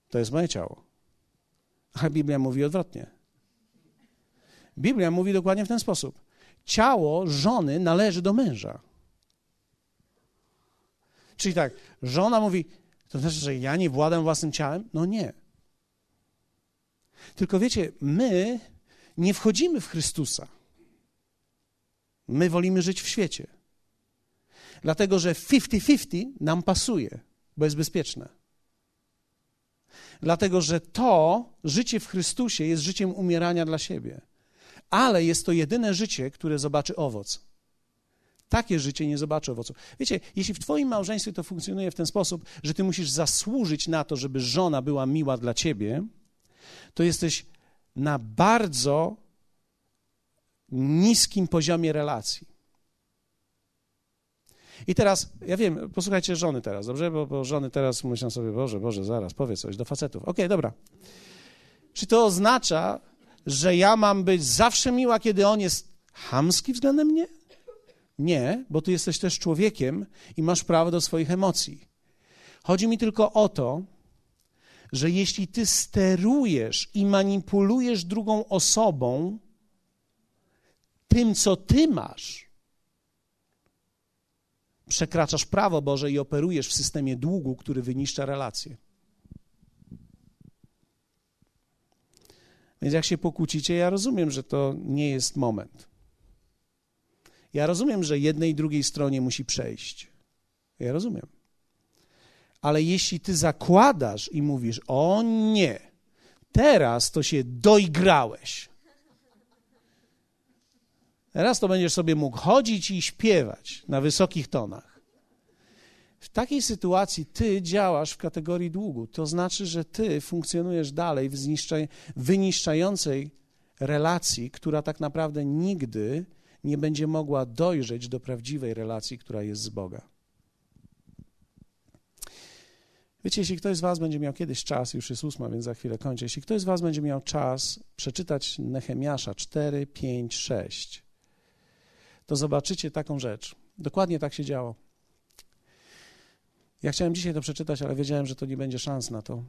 To jest moje ciało. A Biblia mówi odwrotnie. Biblia mówi dokładnie w ten sposób. Ciało żony należy do męża. Czyli tak, żona mówi, to znaczy, że ja nie władam własnym ciałem? No nie. Tylko wiecie, my nie wchodzimy w Chrystusa. My wolimy żyć w świecie. Dlatego, że 50-50 nam pasuje, bo jest bezpieczne. Dlatego, że to życie w Chrystusie jest życiem umierania dla siebie. Ale jest to jedyne życie, które zobaczy owoc. Takie życie nie zobaczy owocu. Wiecie, jeśli w Twoim małżeństwie to funkcjonuje w ten sposób, że Ty musisz zasłużyć na to, żeby żona była miła dla Ciebie, to jesteś na bardzo niskim poziomie relacji. I teraz, ja wiem, posłuchajcie żony teraz, dobrze? Bo, bo żony teraz myślą sobie, Boże, Boże, zaraz, powiedz coś do facetów. Okej, okay, dobra. Czy to oznacza, że ja mam być zawsze miła, kiedy on jest hamski względem mnie? Nie, bo ty jesteś też człowiekiem i masz prawo do swoich emocji. Chodzi mi tylko o to, że jeśli ty sterujesz i manipulujesz drugą osobą tym, co ty masz, przekraczasz prawo Boże i operujesz w systemie długu, który wyniszcza relacje. Więc jak się pokłócicie, ja rozumiem, że to nie jest moment. Ja rozumiem, że jednej i drugiej stronie musi przejść. Ja rozumiem. Ale jeśli ty zakładasz i mówisz, o nie, teraz to się doigrałeś. Teraz to będziesz sobie mógł chodzić i śpiewać na wysokich tonach. W takiej sytuacji ty działasz w kategorii długu. To znaczy, że ty funkcjonujesz dalej w wyniszczającej relacji, która tak naprawdę nigdy nie będzie mogła dojrzeć do prawdziwej relacji, która jest z Boga. Wiecie, jeśli ktoś z Was będzie miał kiedyś czas, już jest ósma, więc za chwilę kończę, jeśli ktoś z Was będzie miał czas przeczytać Nehemiasza 4, 5, 6, to zobaczycie taką rzecz. Dokładnie tak się działo. Ja chciałem dzisiaj to przeczytać, ale wiedziałem, że to nie będzie szans na to.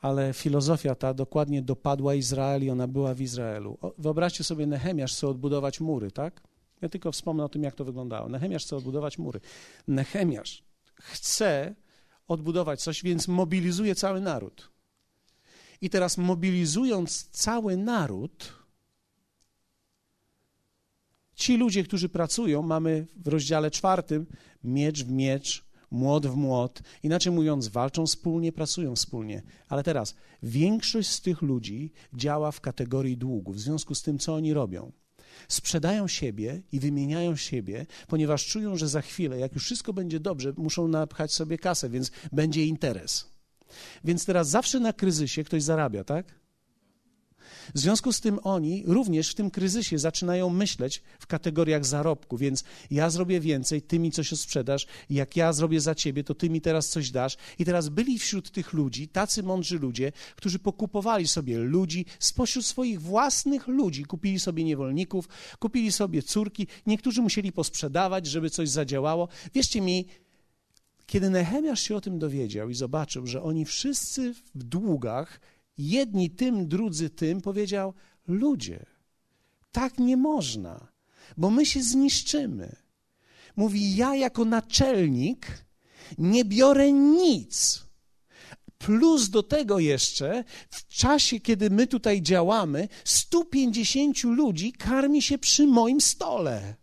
Ale filozofia ta dokładnie dopadła Izrael i ona była w Izraelu. Wyobraźcie sobie, Nehemiasz chce odbudować mury, tak? Ja tylko wspomnę o tym, jak to wyglądało. Nehemiasz chce odbudować mury. Nehemiasz chce odbudować coś, więc mobilizuje cały naród. I teraz mobilizując cały naród, ci ludzie, którzy pracują, mamy w rozdziale czwartym miecz w miecz, młot w młot. Inaczej mówiąc, walczą wspólnie, pracują wspólnie. Ale teraz większość z tych ludzi działa w kategorii długu, w związku z tym, co oni robią. Sprzedają siebie i wymieniają siebie, ponieważ czują, że za chwilę, jak już wszystko będzie dobrze, muszą napchać sobie kasę, więc będzie interes. Więc teraz zawsze na kryzysie ktoś zarabia, tak? W związku z tym oni również w tym kryzysie zaczynają myśleć w kategoriach zarobku, więc ja zrobię więcej, ty mi coś sprzedasz, jak ja zrobię za ciebie, to ty mi teraz coś dasz. I teraz byli wśród tych ludzi tacy mądrzy ludzie, którzy pokupowali sobie ludzi spośród swoich własnych ludzi, kupili sobie niewolników, kupili sobie córki, niektórzy musieli posprzedawać, żeby coś zadziałało. Wierzcie mi, kiedy Nehemiasz się o tym dowiedział i zobaczył, że oni wszyscy w długach jedni tym, drudzy tym, powiedział: Ludzie, tak nie można, bo my się zniszczymy. Mówi: Ja jako naczelnik nie biorę nic. Plus do tego jeszcze, w czasie, kiedy my tutaj działamy, 150 ludzi karmi się przy moim stole.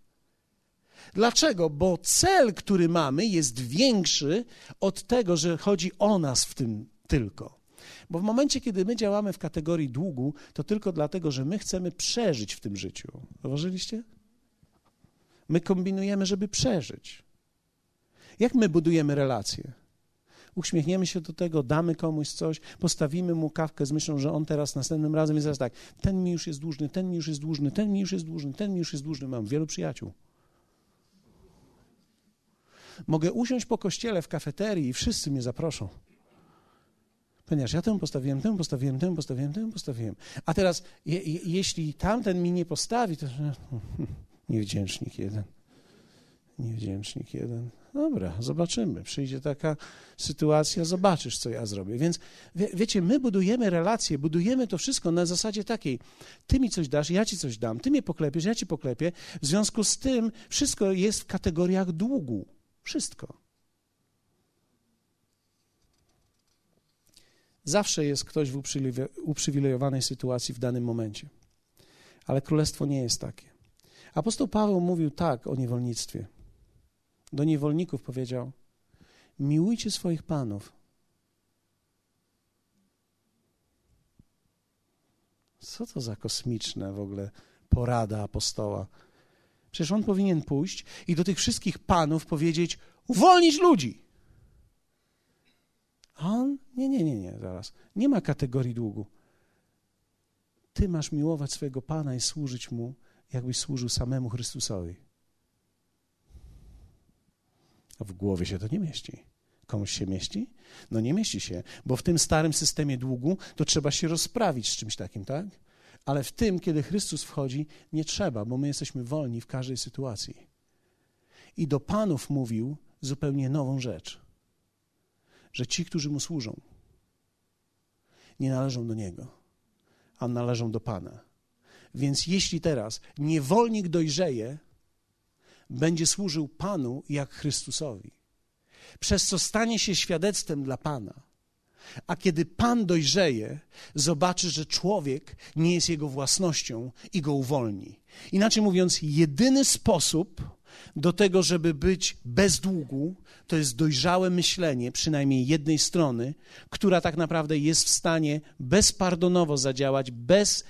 Dlaczego? Bo cel, który mamy, jest większy od tego, że chodzi o nas w tym tylko. Bo w momencie, kiedy my działamy w kategorii długu, to tylko dlatego, że my chcemy przeżyć w tym życiu. Zauważyliście? My kombinujemy, żeby przeżyć. Jak my budujemy relacje? Uśmiechniemy się do tego, damy komuś coś, postawimy mu kawkę z myślą, że on teraz następnym razem jest zaraz tak, ten mi już jest dłużny, ten mi już jest dłużny, ten mi już jest dłużny, ten mi już jest dłużny. Mam wielu przyjaciół. Mogę usiąść po kościele w kafeterii i wszyscy mnie zaproszą. Ponieważ ja temu postawiłem, temu postawiłem, temu postawiłem, temu postawiłem. A teraz, je, je, jeśli tamten mi nie postawi, to niewdzięcznik jeden. Niewdzięcznik jeden. Dobra, zobaczymy. Przyjdzie taka sytuacja, zobaczysz, co ja zrobię. Więc wie, wiecie, my budujemy relacje, budujemy to wszystko na zasadzie takiej: ty mi coś dasz, ja ci coś dam, ty mnie poklepiesz, ja ci poklepię. W związku z tym wszystko jest w kategoriach długu. Wszystko. Zawsze jest ktoś w uprzywilejowanej sytuacji w danym momencie. Ale królestwo nie jest takie. Apostoł Paweł mówił tak o niewolnictwie. Do niewolników powiedział: Miłujcie swoich panów. Co to za kosmiczne w ogóle porada apostoła? Przecież on powinien pójść i do tych wszystkich panów powiedzieć: uwolnić ludzi. A on? Nie, nie, nie, nie, zaraz. Nie ma kategorii długu. Ty masz miłować swojego Pana i służyć Mu, jakbyś służył samemu Chrystusowi. A w głowie się to nie mieści. Komuś się mieści? No nie mieści się, bo w tym starym systemie długu to trzeba się rozprawić z czymś takim, tak? Ale w tym, kiedy Chrystus wchodzi, nie trzeba, bo my jesteśmy wolni w każdej sytuacji. I do panów mówił zupełnie nową rzecz że ci, którzy mu służą, nie należą do niego, a należą do Pana. Więc jeśli teraz niewolnik dojrzeje, będzie służył Panu jak Chrystusowi, przez co stanie się świadectwem dla Pana. A kiedy Pan dojrzeje, zobaczy, że człowiek nie jest jego własnością i go uwolni. Inaczej mówiąc, jedyny sposób do tego, żeby być bez długu, to jest dojrzałe myślenie przynajmniej jednej strony, która tak naprawdę jest w stanie bezpardonowo zadziałać, bez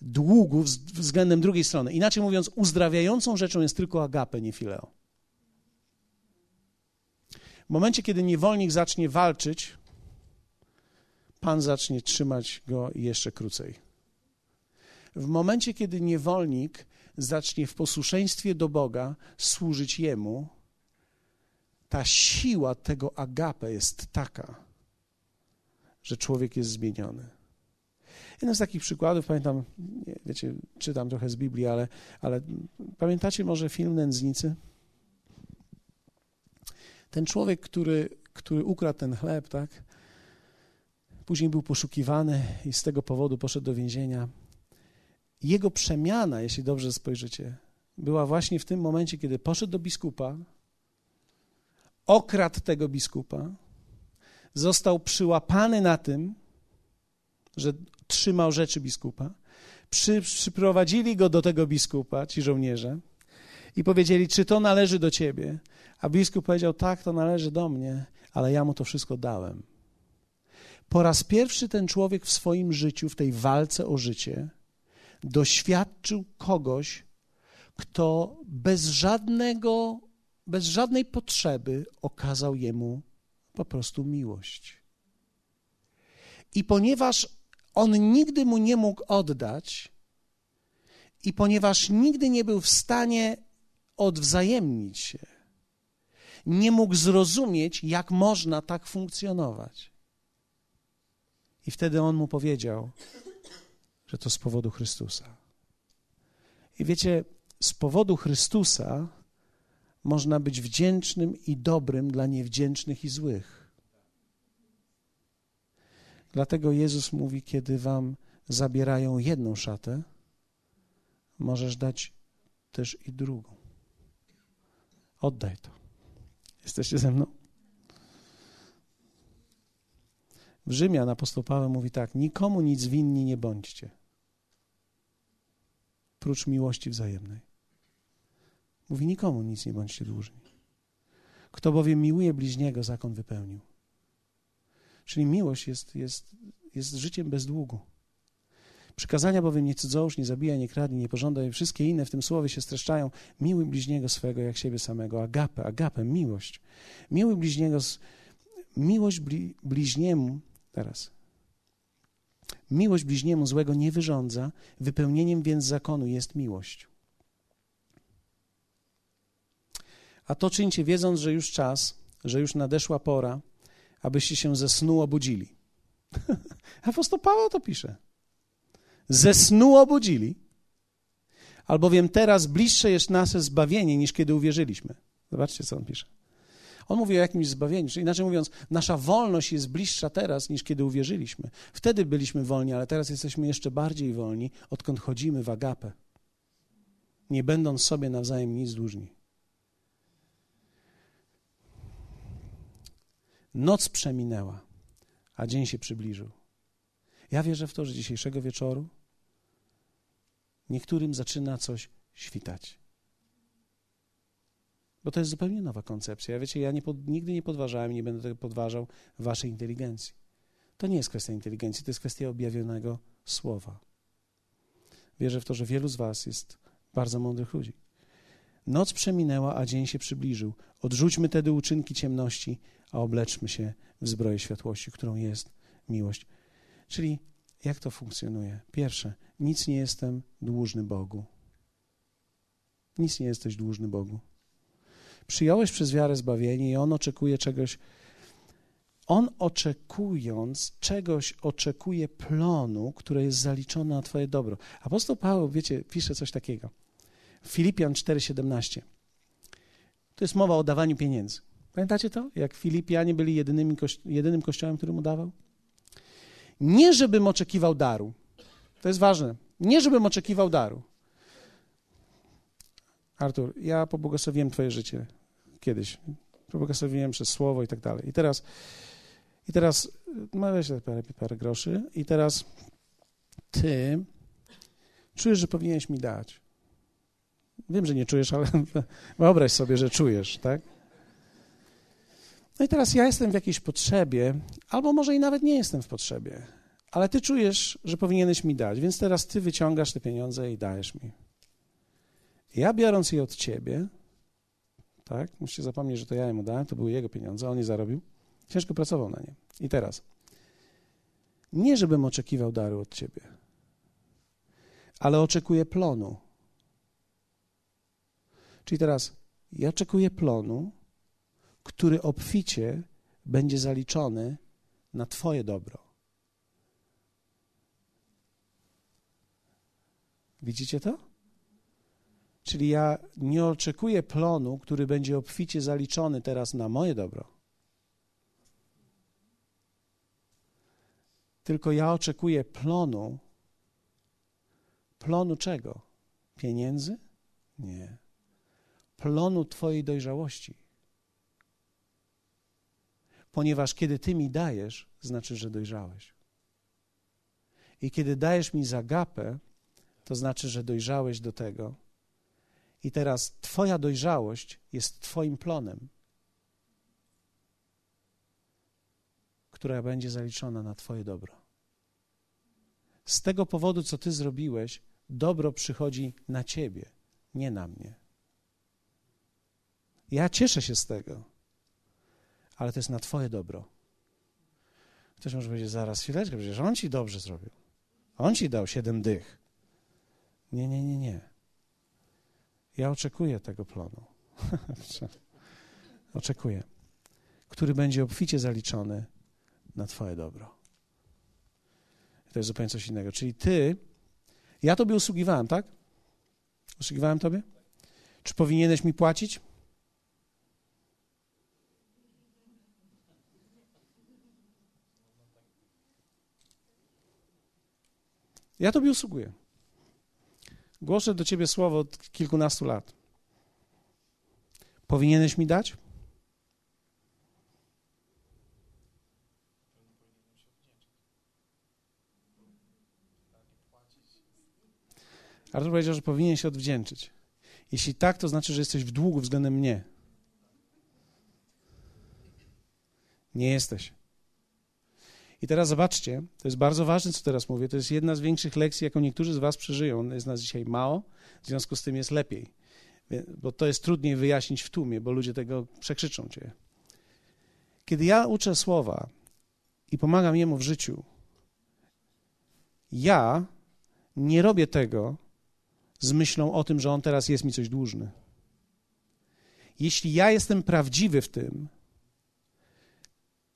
długu względem drugiej strony. Inaczej mówiąc, uzdrawiającą rzeczą jest tylko agape, nie fileo. W momencie, kiedy niewolnik zacznie walczyć, Pan zacznie trzymać go jeszcze krócej. W momencie, kiedy niewolnik zacznie w posłuszeństwie do Boga służyć Jemu, ta siła tego agape jest taka, że człowiek jest zmieniony. Jeden z takich przykładów, pamiętam, wiecie, czytam trochę z Biblii, ale, ale pamiętacie może film Nędznicy? Ten człowiek, który, który ukradł ten chleb, tak? Później był poszukiwany i z tego powodu poszedł do więzienia. Jego przemiana, jeśli dobrze spojrzycie, była właśnie w tym momencie, kiedy poszedł do biskupa, okradł tego biskupa, został przyłapany na tym, że trzymał rzeczy biskupa. Przy, przyprowadzili go do tego biskupa, ci żołnierze, i powiedzieli, czy to należy do ciebie. A biskup powiedział, tak, to należy do mnie, ale ja mu to wszystko dałem. Po raz pierwszy ten człowiek w swoim życiu, w tej walce o życie, doświadczył kogoś, kto bez żadnego, bez żadnej potrzeby okazał jemu po prostu miłość. I ponieważ on nigdy mu nie mógł oddać, i ponieważ nigdy nie był w stanie odwzajemnić się, nie mógł zrozumieć, jak można tak funkcjonować. I wtedy on mu powiedział, że to z powodu Chrystusa. I wiecie, z powodu Chrystusa można być wdzięcznym i dobrym dla niewdzięcznych i złych. Dlatego Jezus mówi, kiedy wam zabierają jedną szatę, możesz dać też i drugą. Oddaj to. Jesteście ze mną? W Rzymian apostoł Paweł mówi tak: Nikomu nic winni nie bądźcie, prócz miłości wzajemnej. Mówi: Nikomu nic nie bądźcie dłużni. Kto bowiem miłuje bliźniego, zakon wypełnił. Czyli miłość jest, jest, jest życiem bez długu. Przykazania bowiem nie cudzołóż, nie zabijaj, nie kradnij, nie pożądaj, wszystkie inne w tym słowie się streszczają. Miłuj bliźniego swego jak siebie samego. Agapę, agapę, miłość. Miłuj bliźniego, miłość bli, bliźniemu, teraz. Miłość bliźniemu złego nie wyrządza, wypełnieniem więc zakonu jest miłość. A to czyńcie wiedząc, że już czas, że już nadeszła pora, abyście się ze snu obudzili. Apostoł Paweł to pisze ze snu obudzili, albowiem teraz bliższe jest nasze zbawienie niż kiedy uwierzyliśmy. Zobaczcie, co on pisze. On mówi o jakimś zbawieniu, czyli inaczej mówiąc, nasza wolność jest bliższa teraz niż kiedy uwierzyliśmy. Wtedy byliśmy wolni, ale teraz jesteśmy jeszcze bardziej wolni, odkąd chodzimy w agapę, nie będąc sobie nawzajem nic dłużni. Noc przeminęła, a dzień się przybliżył. Ja wierzę w to, że dzisiejszego wieczoru niektórym zaczyna coś świtać. Bo to jest zupełnie nowa koncepcja. Ja wiecie, ja nie pod, nigdy nie podważałem, nie będę tego podważał waszej inteligencji. To nie jest kwestia inteligencji, to jest kwestia objawionego słowa. Wierzę w to, że wielu z was jest bardzo mądrych ludzi. Noc przeminęła, a dzień się przybliżył. Odrzućmy tedy uczynki ciemności, a obleczmy się w zbroję światłości, którą jest miłość. Czyli jak to funkcjonuje? Pierwsze, nic nie jestem dłużny Bogu. Nic nie jesteś dłużny Bogu. Przyjąłeś przez wiarę zbawienie i On oczekuje czegoś. On oczekując czegoś, oczekuje plonu, które jest zaliczone na Twoje dobro. Apostoł Paweł, wiecie, pisze coś takiego. Filipian 4,17. To jest mowa o dawaniu pieniędzy. Pamiętacie to? Jak Filipianie byli jedynymi, jedynym kościołem, który mu dawał? Nie, żebym oczekiwał daru. To jest ważne. Nie, żebym oczekiwał daru. Artur, ja pobłogosławiłem Twoje życie kiedyś. Pobłogosławiłem przez słowo i tak dalej. I teraz, i teraz, no weź parę, parę groszy, i teraz Ty czujesz, że powinieneś mi dać. Wiem, że nie czujesz, ale wyobraź sobie, że czujesz, tak? No i teraz ja jestem w jakiejś potrzebie, albo może i nawet nie jestem w potrzebie, ale ty czujesz, że powinieneś mi dać, więc teraz ty wyciągasz te pieniądze i dajesz mi. Ja biorąc je od ciebie, tak, musicie zapomnieć, że to ja mu dałem, to były jego pieniądze, on je zarobił, ciężko pracował na nie. I teraz, nie żebym oczekiwał daru od ciebie, ale oczekuję plonu. Czyli teraz, ja oczekuję plonu, który obficie będzie zaliczony na Twoje dobro. Widzicie to? Czyli ja nie oczekuję plonu, który będzie obficie zaliczony teraz na moje dobro. Tylko ja oczekuję plonu. Plonu czego? Pieniędzy? Nie. Plonu Twojej dojrzałości. Ponieważ kiedy Ty mi dajesz, znaczy, że dojrzałeś. I kiedy dajesz mi zagapę, to znaczy, że dojrzałeś do tego. I teraz Twoja dojrzałość jest Twoim plonem, która będzie zaliczona na Twoje dobro. Z tego powodu, co Ty zrobiłeś, dobro przychodzi na Ciebie, nie na mnie. Ja cieszę się z tego, ale to jest na Twoje dobro. Ktoś może powiedzieć, zaraz chwileczkę, przecież on Ci dobrze zrobił. On Ci dał siedem dych. Nie, nie, nie, nie. Ja oczekuję tego planu. oczekuję. Który będzie obficie zaliczony na Twoje dobro. To jest zupełnie coś innego. Czyli Ty, ja Tobie usługiwałem, tak? Usługiwałem Tobie? Czy powinieneś mi płacić? Ja Tobie usługuję. Głoszę do Ciebie słowo od kilkunastu lat. Powinieneś mi dać? Artur powiedział, że powinien się odwdzięczyć. Jeśli tak, to znaczy, że jesteś w długu względem mnie. Nie jesteś. I teraz zobaczcie, to jest bardzo ważne, co teraz mówię. To jest jedna z większych lekcji, jaką niektórzy z Was przeżyją. Jest nas dzisiaj mało, w związku z tym jest lepiej. Bo to jest trudniej wyjaśnić w tłumie, bo ludzie tego przekrzyczą Cię. Kiedy ja uczę słowa i pomagam Jemu w życiu, ja nie robię tego z myślą o tym, że On teraz jest mi coś dłużny. Jeśli ja jestem prawdziwy w tym,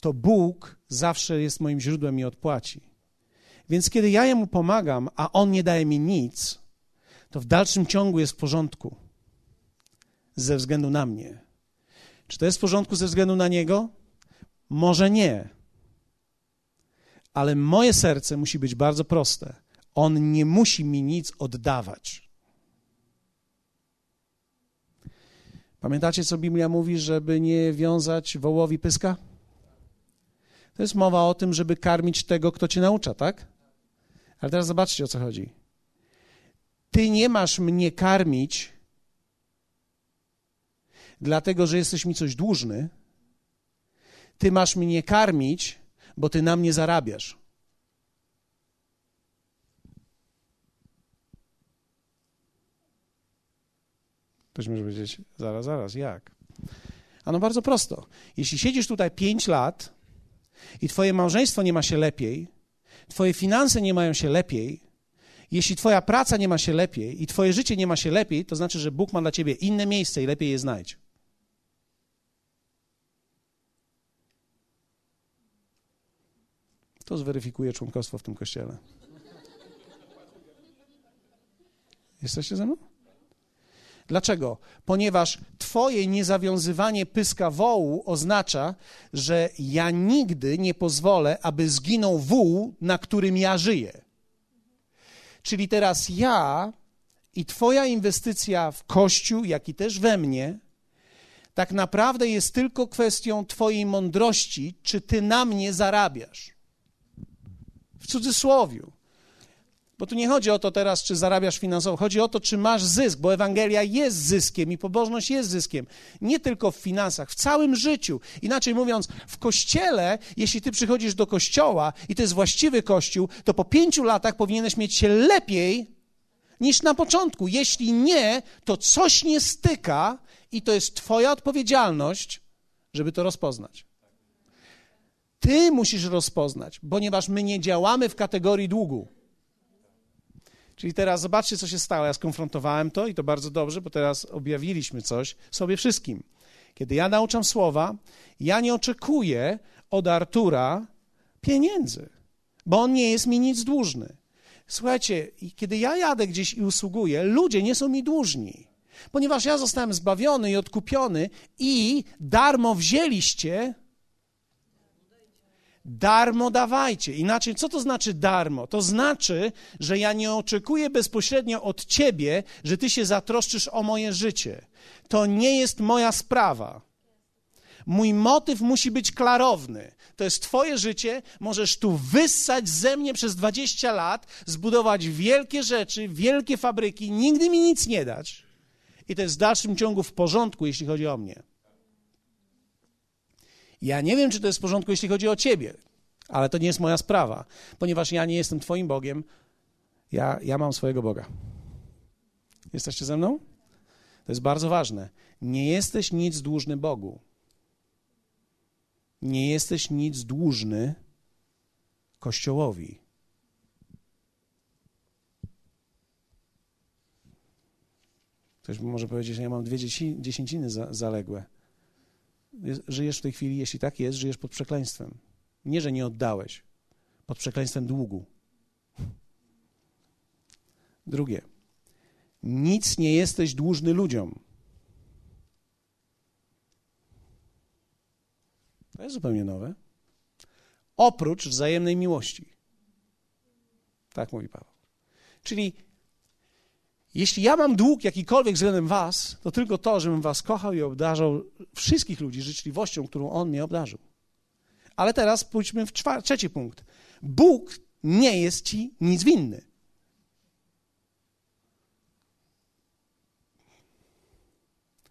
to Bóg zawsze jest moim źródłem i odpłaci. Więc kiedy ja jemu pomagam, a on nie daje mi nic, to w dalszym ciągu jest w porządku ze względu na mnie. Czy to jest w porządku ze względu na niego? Może nie. Ale moje serce musi być bardzo proste. On nie musi mi nic oddawać. Pamiętacie, co Biblia mówi, żeby nie wiązać wołowi pyska? To jest mowa o tym, żeby karmić tego, kto cię naucza, tak? Ale teraz zobaczcie, o co chodzi. Ty nie masz mnie karmić, dlatego że jesteś mi coś dłużny. Ty masz mnie karmić, bo ty na mnie zarabiasz. Ktoś może powiedzieć, zaraz, zaraz, jak? Ano bardzo prosto. Jeśli siedzisz tutaj pięć lat i Twoje małżeństwo nie ma się lepiej, Twoje finanse nie mają się lepiej, jeśli Twoja praca nie ma się lepiej i Twoje życie nie ma się lepiej, to znaczy, że Bóg ma dla Ciebie inne miejsce i lepiej je znajdź. To zweryfikuje członkostwo w tym kościele. Jesteście ze mną? Dlaczego? Ponieważ Twoje niezawiązywanie pyska wołu oznacza, że ja nigdy nie pozwolę, aby zginął wół, na którym ja żyję. Czyli teraz ja i Twoja inwestycja w Kościół, jak i też we mnie, tak naprawdę jest tylko kwestią Twojej mądrości, czy Ty na mnie zarabiasz. W cudzysłowiu. Bo tu nie chodzi o to teraz, czy zarabiasz finansowo, chodzi o to, czy masz zysk, bo Ewangelia jest zyskiem i pobożność jest zyskiem. Nie tylko w finansach, w całym życiu. Inaczej mówiąc, w kościele, jeśli ty przychodzisz do kościoła i to jest właściwy kościół, to po pięciu latach powinieneś mieć się lepiej niż na początku. Jeśli nie, to coś nie styka i to jest Twoja odpowiedzialność, żeby to rozpoznać. Ty musisz rozpoznać, ponieważ my nie działamy w kategorii długu. Czyli teraz zobaczcie, co się stało. Ja skonfrontowałem to i to bardzo dobrze, bo teraz objawiliśmy coś sobie wszystkim. Kiedy ja nauczam słowa, ja nie oczekuję od Artura pieniędzy, bo on nie jest mi nic dłużny. Słuchajcie, kiedy ja jadę gdzieś i usługuję, ludzie nie są mi dłużni. Ponieważ ja zostałem zbawiony i odkupiony i darmo wzięliście, darmo dawajcie. Inaczej, co to znaczy darmo? To znaczy, że ja nie oczekuję bezpośrednio od ciebie, że ty się zatroszczysz o moje życie. To nie jest moja sprawa. Mój motyw musi być klarowny. To jest Twoje życie, możesz tu wyssać ze mnie przez 20 lat, zbudować wielkie rzeczy, wielkie fabryki, nigdy mi nic nie dać. I to jest w dalszym ciągu w porządku, jeśli chodzi o mnie. Ja nie wiem, czy to jest w porządku, jeśli chodzi o Ciebie, ale to nie jest moja sprawa, ponieważ ja nie jestem Twoim Bogiem, ja, ja mam swojego Boga. Jesteście ze mną? To jest bardzo ważne. Nie jesteś nic dłużny Bogu nie jesteś nic dłużny Kościołowi. Ktoś może powiedzieć, że ja mam dwie dziesięciny zaległe. Żyjesz w tej chwili, jeśli tak jest, żyjesz pod przekleństwem. Nie, że nie oddałeś, pod przekleństwem długu. Drugie. Nic nie jesteś dłużny ludziom. To jest zupełnie nowe. Oprócz wzajemnej miłości. Tak mówi Paweł. Czyli jeśli ja mam dług jakikolwiek względem was, to tylko to, żebym was kochał i obdarzał wszystkich ludzi życzliwością, którą On mnie obdarzył. Ale teraz pójdźmy w czwar- trzeci punkt. Bóg nie jest ci nic winny.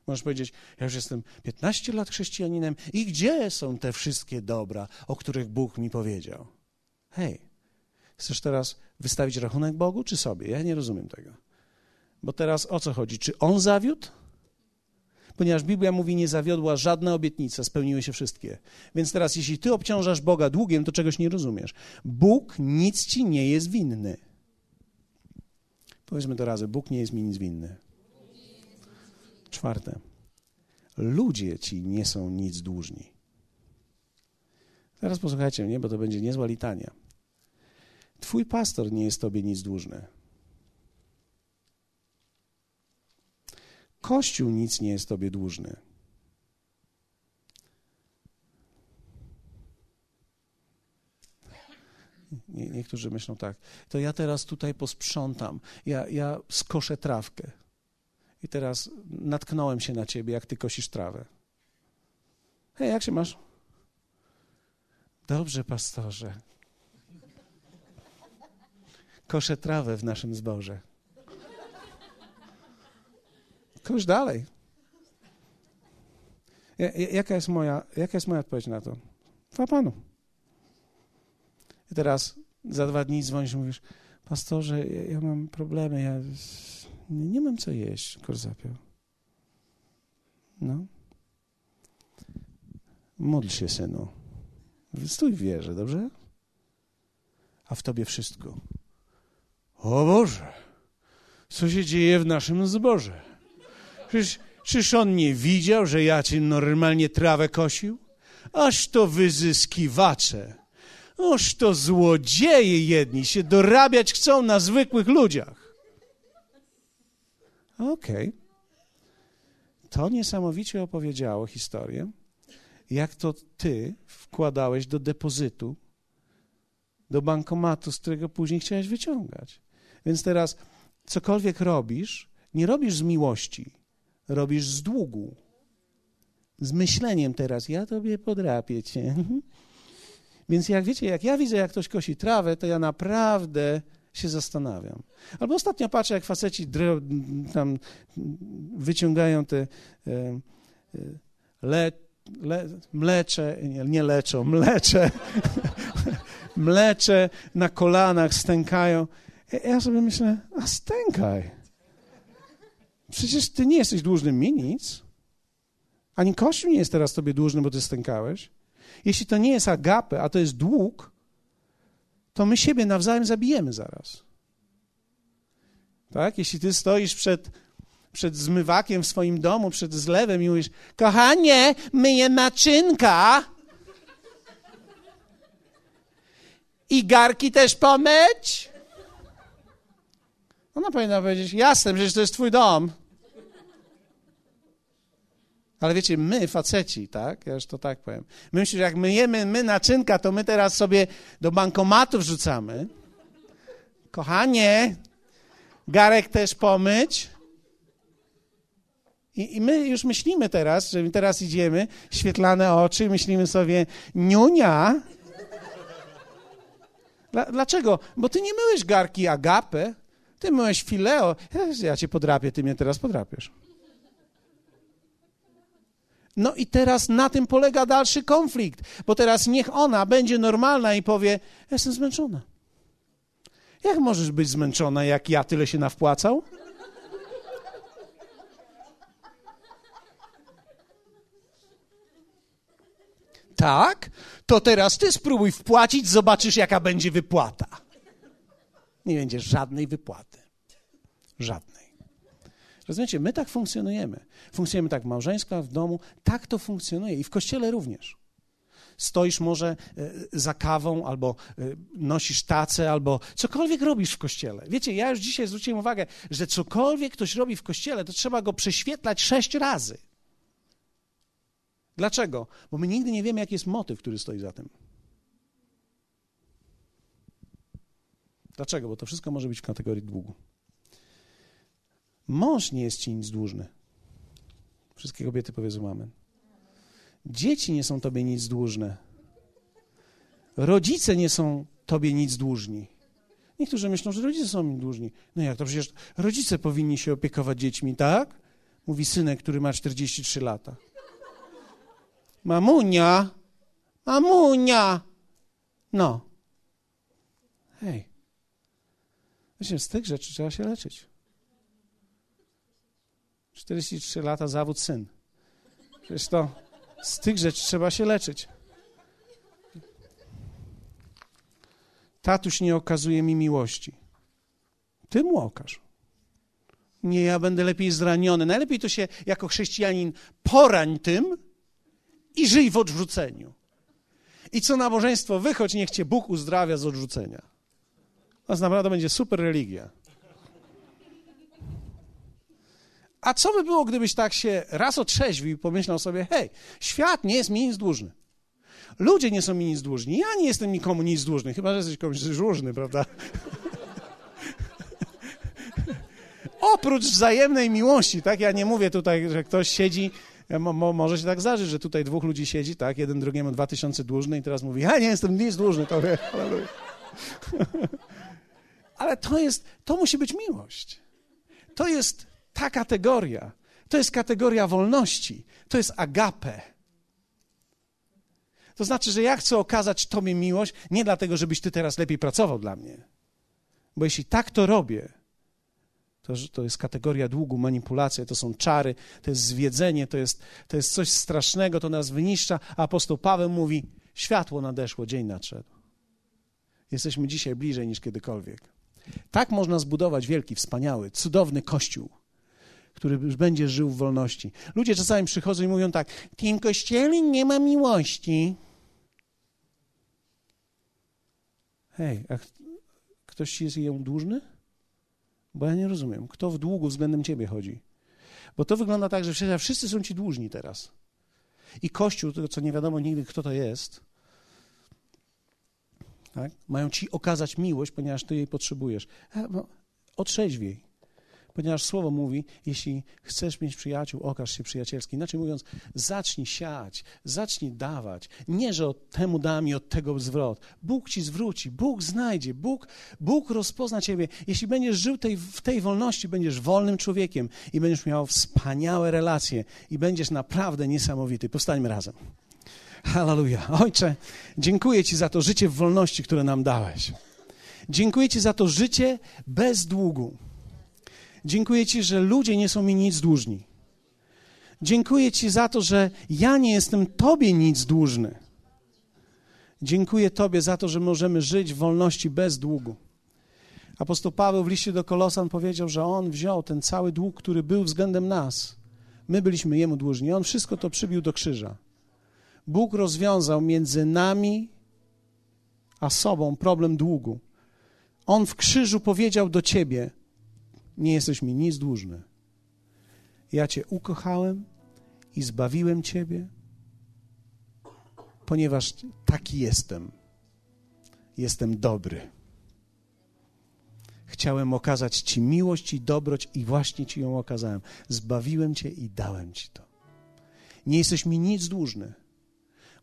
Możesz powiedzieć, ja już jestem 15 lat chrześcijaninem i gdzie są te wszystkie dobra, o których Bóg mi powiedział? Hej, chcesz teraz wystawić rachunek Bogu czy sobie? Ja nie rozumiem tego. Bo teraz o co chodzi? Czy On zawiódł? Ponieważ Biblia mówi, nie zawiodła żadna obietnica, spełniły się wszystkie. Więc teraz, jeśli ty obciążasz Boga długiem, to czegoś nie rozumiesz. Bóg nic ci nie jest winny. Powiedzmy to razem, Bóg nie jest mi nic winny. Czwarte. Ludzie ci nie są nic dłużni. Teraz posłuchajcie mnie, bo to będzie niezła litania. Twój pastor nie jest tobie nic dłużny. Kościół nic nie jest tobie dłużny. Nie, niektórzy myślą tak, to ja teraz tutaj posprzątam, ja, ja skoszę trawkę. I teraz natknąłem się na ciebie, jak ty kosisz trawę. Hej, jak się masz? Dobrze, pastorze. Koszę trawę w naszym zborze. Kosz dalej. Jaka jest, moja, jaka jest moja odpowiedź na to? Chwała Panu. I teraz za dwa dni dzwonisz i mówisz, pastorze, ja, ja mam problemy, ja nie, nie mam co jeść, korzapiał. No. Módl się, synu. Stój w wierze, dobrze? A w tobie wszystko. O Boże, co się dzieje w naszym zborze? Czyż, czyż on nie widział, że ja ci normalnie trawę kosił? Aż to wyzyskiwacze, aż to złodzieje jedni się dorabiać chcą na zwykłych ludziach. Okej. Okay. To niesamowicie opowiedziało historię, jak to ty wkładałeś do depozytu, do bankomatu, z którego później chciałeś wyciągać. Więc teraz cokolwiek robisz, nie robisz z miłości, robisz z długu. Z myśleniem teraz, ja tobie podrapię cię. Więc jak wiecie, jak ja widzę, jak ktoś kosi trawę, to ja naprawdę się zastanawiam. Albo ostatnio patrzę, jak faceci tam wyciągają te e, e, le, le, mlecze, nie, nie leczą, mlecze, mlecze na kolanach stękają. Ja sobie myślę, a stękaj. Przecież ty nie jesteś dłużny mi nic. Ani Kościół nie jest teraz tobie dłużny, bo ty stękałeś. Jeśli to nie jest agapę, a to jest dług, to my siebie nawzajem zabijemy zaraz. Tak? Jeśli ty stoisz przed, przed zmywakiem w swoim domu, przed zlewem i mówisz, kochanie, myję naczynka i garki też pomyć? Ona powinna powiedzieć, jasne, przecież to jest twój dom. Ale wiecie, my, faceci, tak? Ja już to tak powiem. My myślimy, że jak myjemy my naczynka, to my teraz sobie do bankomatu wrzucamy. Kochanie, garek też pomyć. I, I, my już myślimy teraz, że teraz idziemy, świetlane oczy, myślimy sobie, niunia. Dla, dlaczego? Bo ty nie myłeś garki agapę, ty myłeś fileo. Ja, cię podrapię, ty mnie teraz podrapiesz. No i teraz na tym polega dalszy konflikt, bo teraz niech ona będzie normalna i powie: ja Jestem zmęczona. Jak możesz być zmęczona, jak ja tyle się nawpłacał? Tak? To teraz ty spróbuj wpłacić, zobaczysz, jaka będzie wypłata. Nie będzie żadnej wypłaty. Żadnej. Rozumiecie, my tak funkcjonujemy. Funkcjonujemy tak w małżeństwach, w domu. Tak to funkcjonuje i w kościele również. Stoisz może e, za kawą, albo e, nosisz tacę, albo cokolwiek robisz w kościele. Wiecie, ja już dzisiaj zwróciłem uwagę, że cokolwiek ktoś robi w kościele, to trzeba go prześwietlać sześć razy. Dlaczego? Bo my nigdy nie wiemy, jaki jest motyw, który stoi za tym. Dlaczego? Bo to wszystko może być w kategorii długu. Mąż nie jest ci nic dłużny. Wszystkie kobiety powiedzą amen. Dzieci nie są tobie nic dłużne. Rodzice nie są tobie nic dłużni. Niektórzy myślą, że rodzice są mi dłużni. No jak to przecież rodzice powinni się opiekować dziećmi, tak? Mówi synek, który ma 43 lata. Mamunia, mamunia. No. Hej. Właśnie z tych rzeczy trzeba się leczyć. 43 lata, zawód syn. Przecież to z tych rzeczy trzeba się leczyć. Tatuś nie okazuje mi miłości. Ty mu okaż. Nie, ja będę lepiej zraniony. Najlepiej to się jako chrześcijanin porań tym i żyj w odrzuceniu. I co nabożeństwo, wychodź, niech cię Bóg uzdrawia z odrzucenia. To naprawdę będzie super religia. A co by było, gdybyś tak się raz otrzeźwił i pomyślał sobie, hej, świat nie jest mi nic dłużny. Ludzie nie są mi nic dłużni. Ja nie jestem nikomu nic dłużny, chyba że jesteś komuś dłużny, prawda? Oprócz wzajemnej miłości, tak? Ja nie mówię tutaj, że ktoś siedzi, mo, może się tak zdarzyć, że tutaj dwóch ludzi siedzi, tak? Jeden drugiemu dwa tysiące dłużny i teraz mówi, ja nie jestem nic dłużny, to wie, Ale to jest, to musi być miłość. To jest ta kategoria, to jest kategoria wolności, to jest agape. To znaczy, że ja chcę okazać Tobie miłość nie dlatego, żebyś Ty teraz lepiej pracował dla mnie. Bo jeśli tak to robię, to, to jest kategoria długu, manipulacja, to są czary, to jest zwiedzenie, to jest, to jest coś strasznego, to nas wyniszcza. A apostoł Paweł mówi: Światło nadeszło, dzień nadszedł. Jesteśmy dzisiaj bliżej niż kiedykolwiek. Tak można zbudować wielki, wspaniały, cudowny kościół który już będzie żył w wolności. Ludzie czasami przychodzą i mówią tak: w tym kościele nie ma miłości. Hej, a ktoś jest ją dłużny? Bo ja nie rozumiem. Kto w długu względem ciebie chodzi? Bo to wygląda tak, że wszyscy są ci dłużni teraz. I Kościół, tego co nie wiadomo nigdy, kto to jest, tak? mają ci okazać miłość, ponieważ ty jej potrzebujesz. Otrzeźwiej ponieważ słowo mówi, jeśli chcesz mieć przyjaciół, okaż się przyjacielski. Inaczej mówiąc, zacznij siać, zacznij dawać. Nie, że od temu dam i od tego zwrot. Bóg ci zwróci, Bóg znajdzie, Bóg, Bóg rozpozna ciebie. Jeśli będziesz żył tej, w tej wolności, będziesz wolnym człowiekiem i będziesz miał wspaniałe relacje i będziesz naprawdę niesamowity. Powstańmy razem. Hallelujah. Ojcze, dziękuję Ci za to życie w wolności, które nam dałeś. Dziękuję Ci za to życie bez długu. Dziękuję Ci, że ludzie nie są mi nic dłużni. Dziękuję Ci za to, że ja nie jestem Tobie nic dłużny. Dziękuję Tobie za to, że możemy żyć w wolności bez długu. Apostoł Paweł w liście do Kolosan powiedział, że on wziął ten cały dług, który był względem nas. My byliśmy jemu dłużni. On wszystko to przybił do krzyża. Bóg rozwiązał między nami a sobą problem długu. On w krzyżu powiedział do ciebie: nie jesteś mi nic dłużny. Ja Cię ukochałem i zbawiłem Ciebie, ponieważ taki jestem. Jestem dobry. Chciałem okazać Ci miłość i dobroć, i właśnie Ci ją okazałem. Zbawiłem Cię i dałem Ci to. Nie jesteś mi nic dłużny.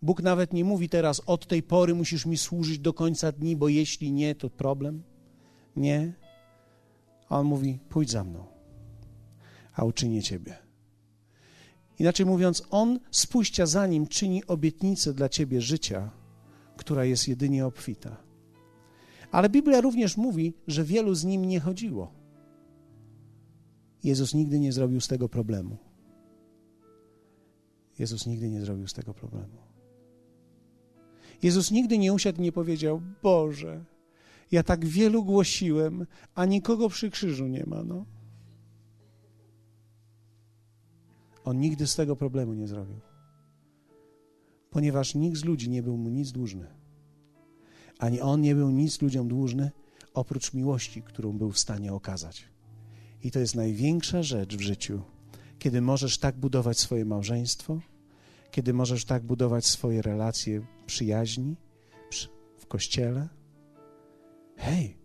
Bóg nawet nie mówi teraz, od tej pory musisz mi służyć do końca dni, bo jeśli nie, to problem. Nie. A on mówi: pójdź za mną, a uczynię ciebie. Inaczej mówiąc, on z pójścia za nim czyni obietnicę dla ciebie życia, która jest jedynie obfita. Ale Biblia również mówi, że wielu z nim nie chodziło. Jezus nigdy nie zrobił z tego problemu. Jezus nigdy nie zrobił z tego problemu. Jezus nigdy nie usiadł i nie powiedział: Boże, ja tak wielu głosiłem, a nikogo przy krzyżu nie ma. No. On nigdy z tego problemu nie zrobił, ponieważ nikt z ludzi nie był mu nic dłużny. Ani on nie był nic ludziom dłużny, oprócz miłości, którą był w stanie okazać. I to jest największa rzecz w życiu, kiedy możesz tak budować swoje małżeństwo, kiedy możesz tak budować swoje relacje przyjaźni w kościele. Hej,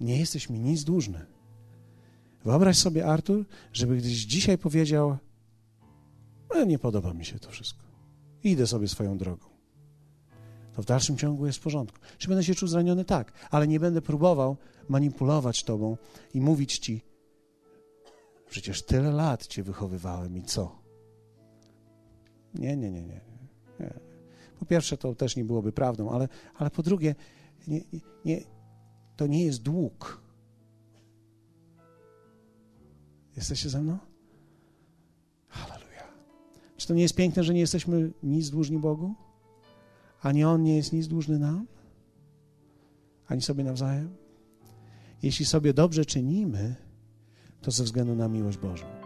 nie jesteś mi nic dłużny. Wyobraź sobie, Artur, żeby gdyś dzisiaj powiedział: no, Nie podoba mi się to wszystko, idę sobie swoją drogą. To w dalszym ciągu jest w porządku. Czy będę się czuł zraniony? Tak, ale nie będę próbował manipulować Tobą i mówić Ci: Przecież tyle lat Cię wychowywałem i co? Nie, nie, nie, nie. nie. Po pierwsze, to też nie byłoby prawdą, ale, ale po drugie, nie, nie, to nie jest dług. Jesteście ze mną? Halleluja. Czy to nie jest piękne, że nie jesteśmy nic dłużni Bogu? Ani On nie jest nic dłużny nam? Ani sobie nawzajem? Jeśli sobie dobrze czynimy, to ze względu na miłość Bożą.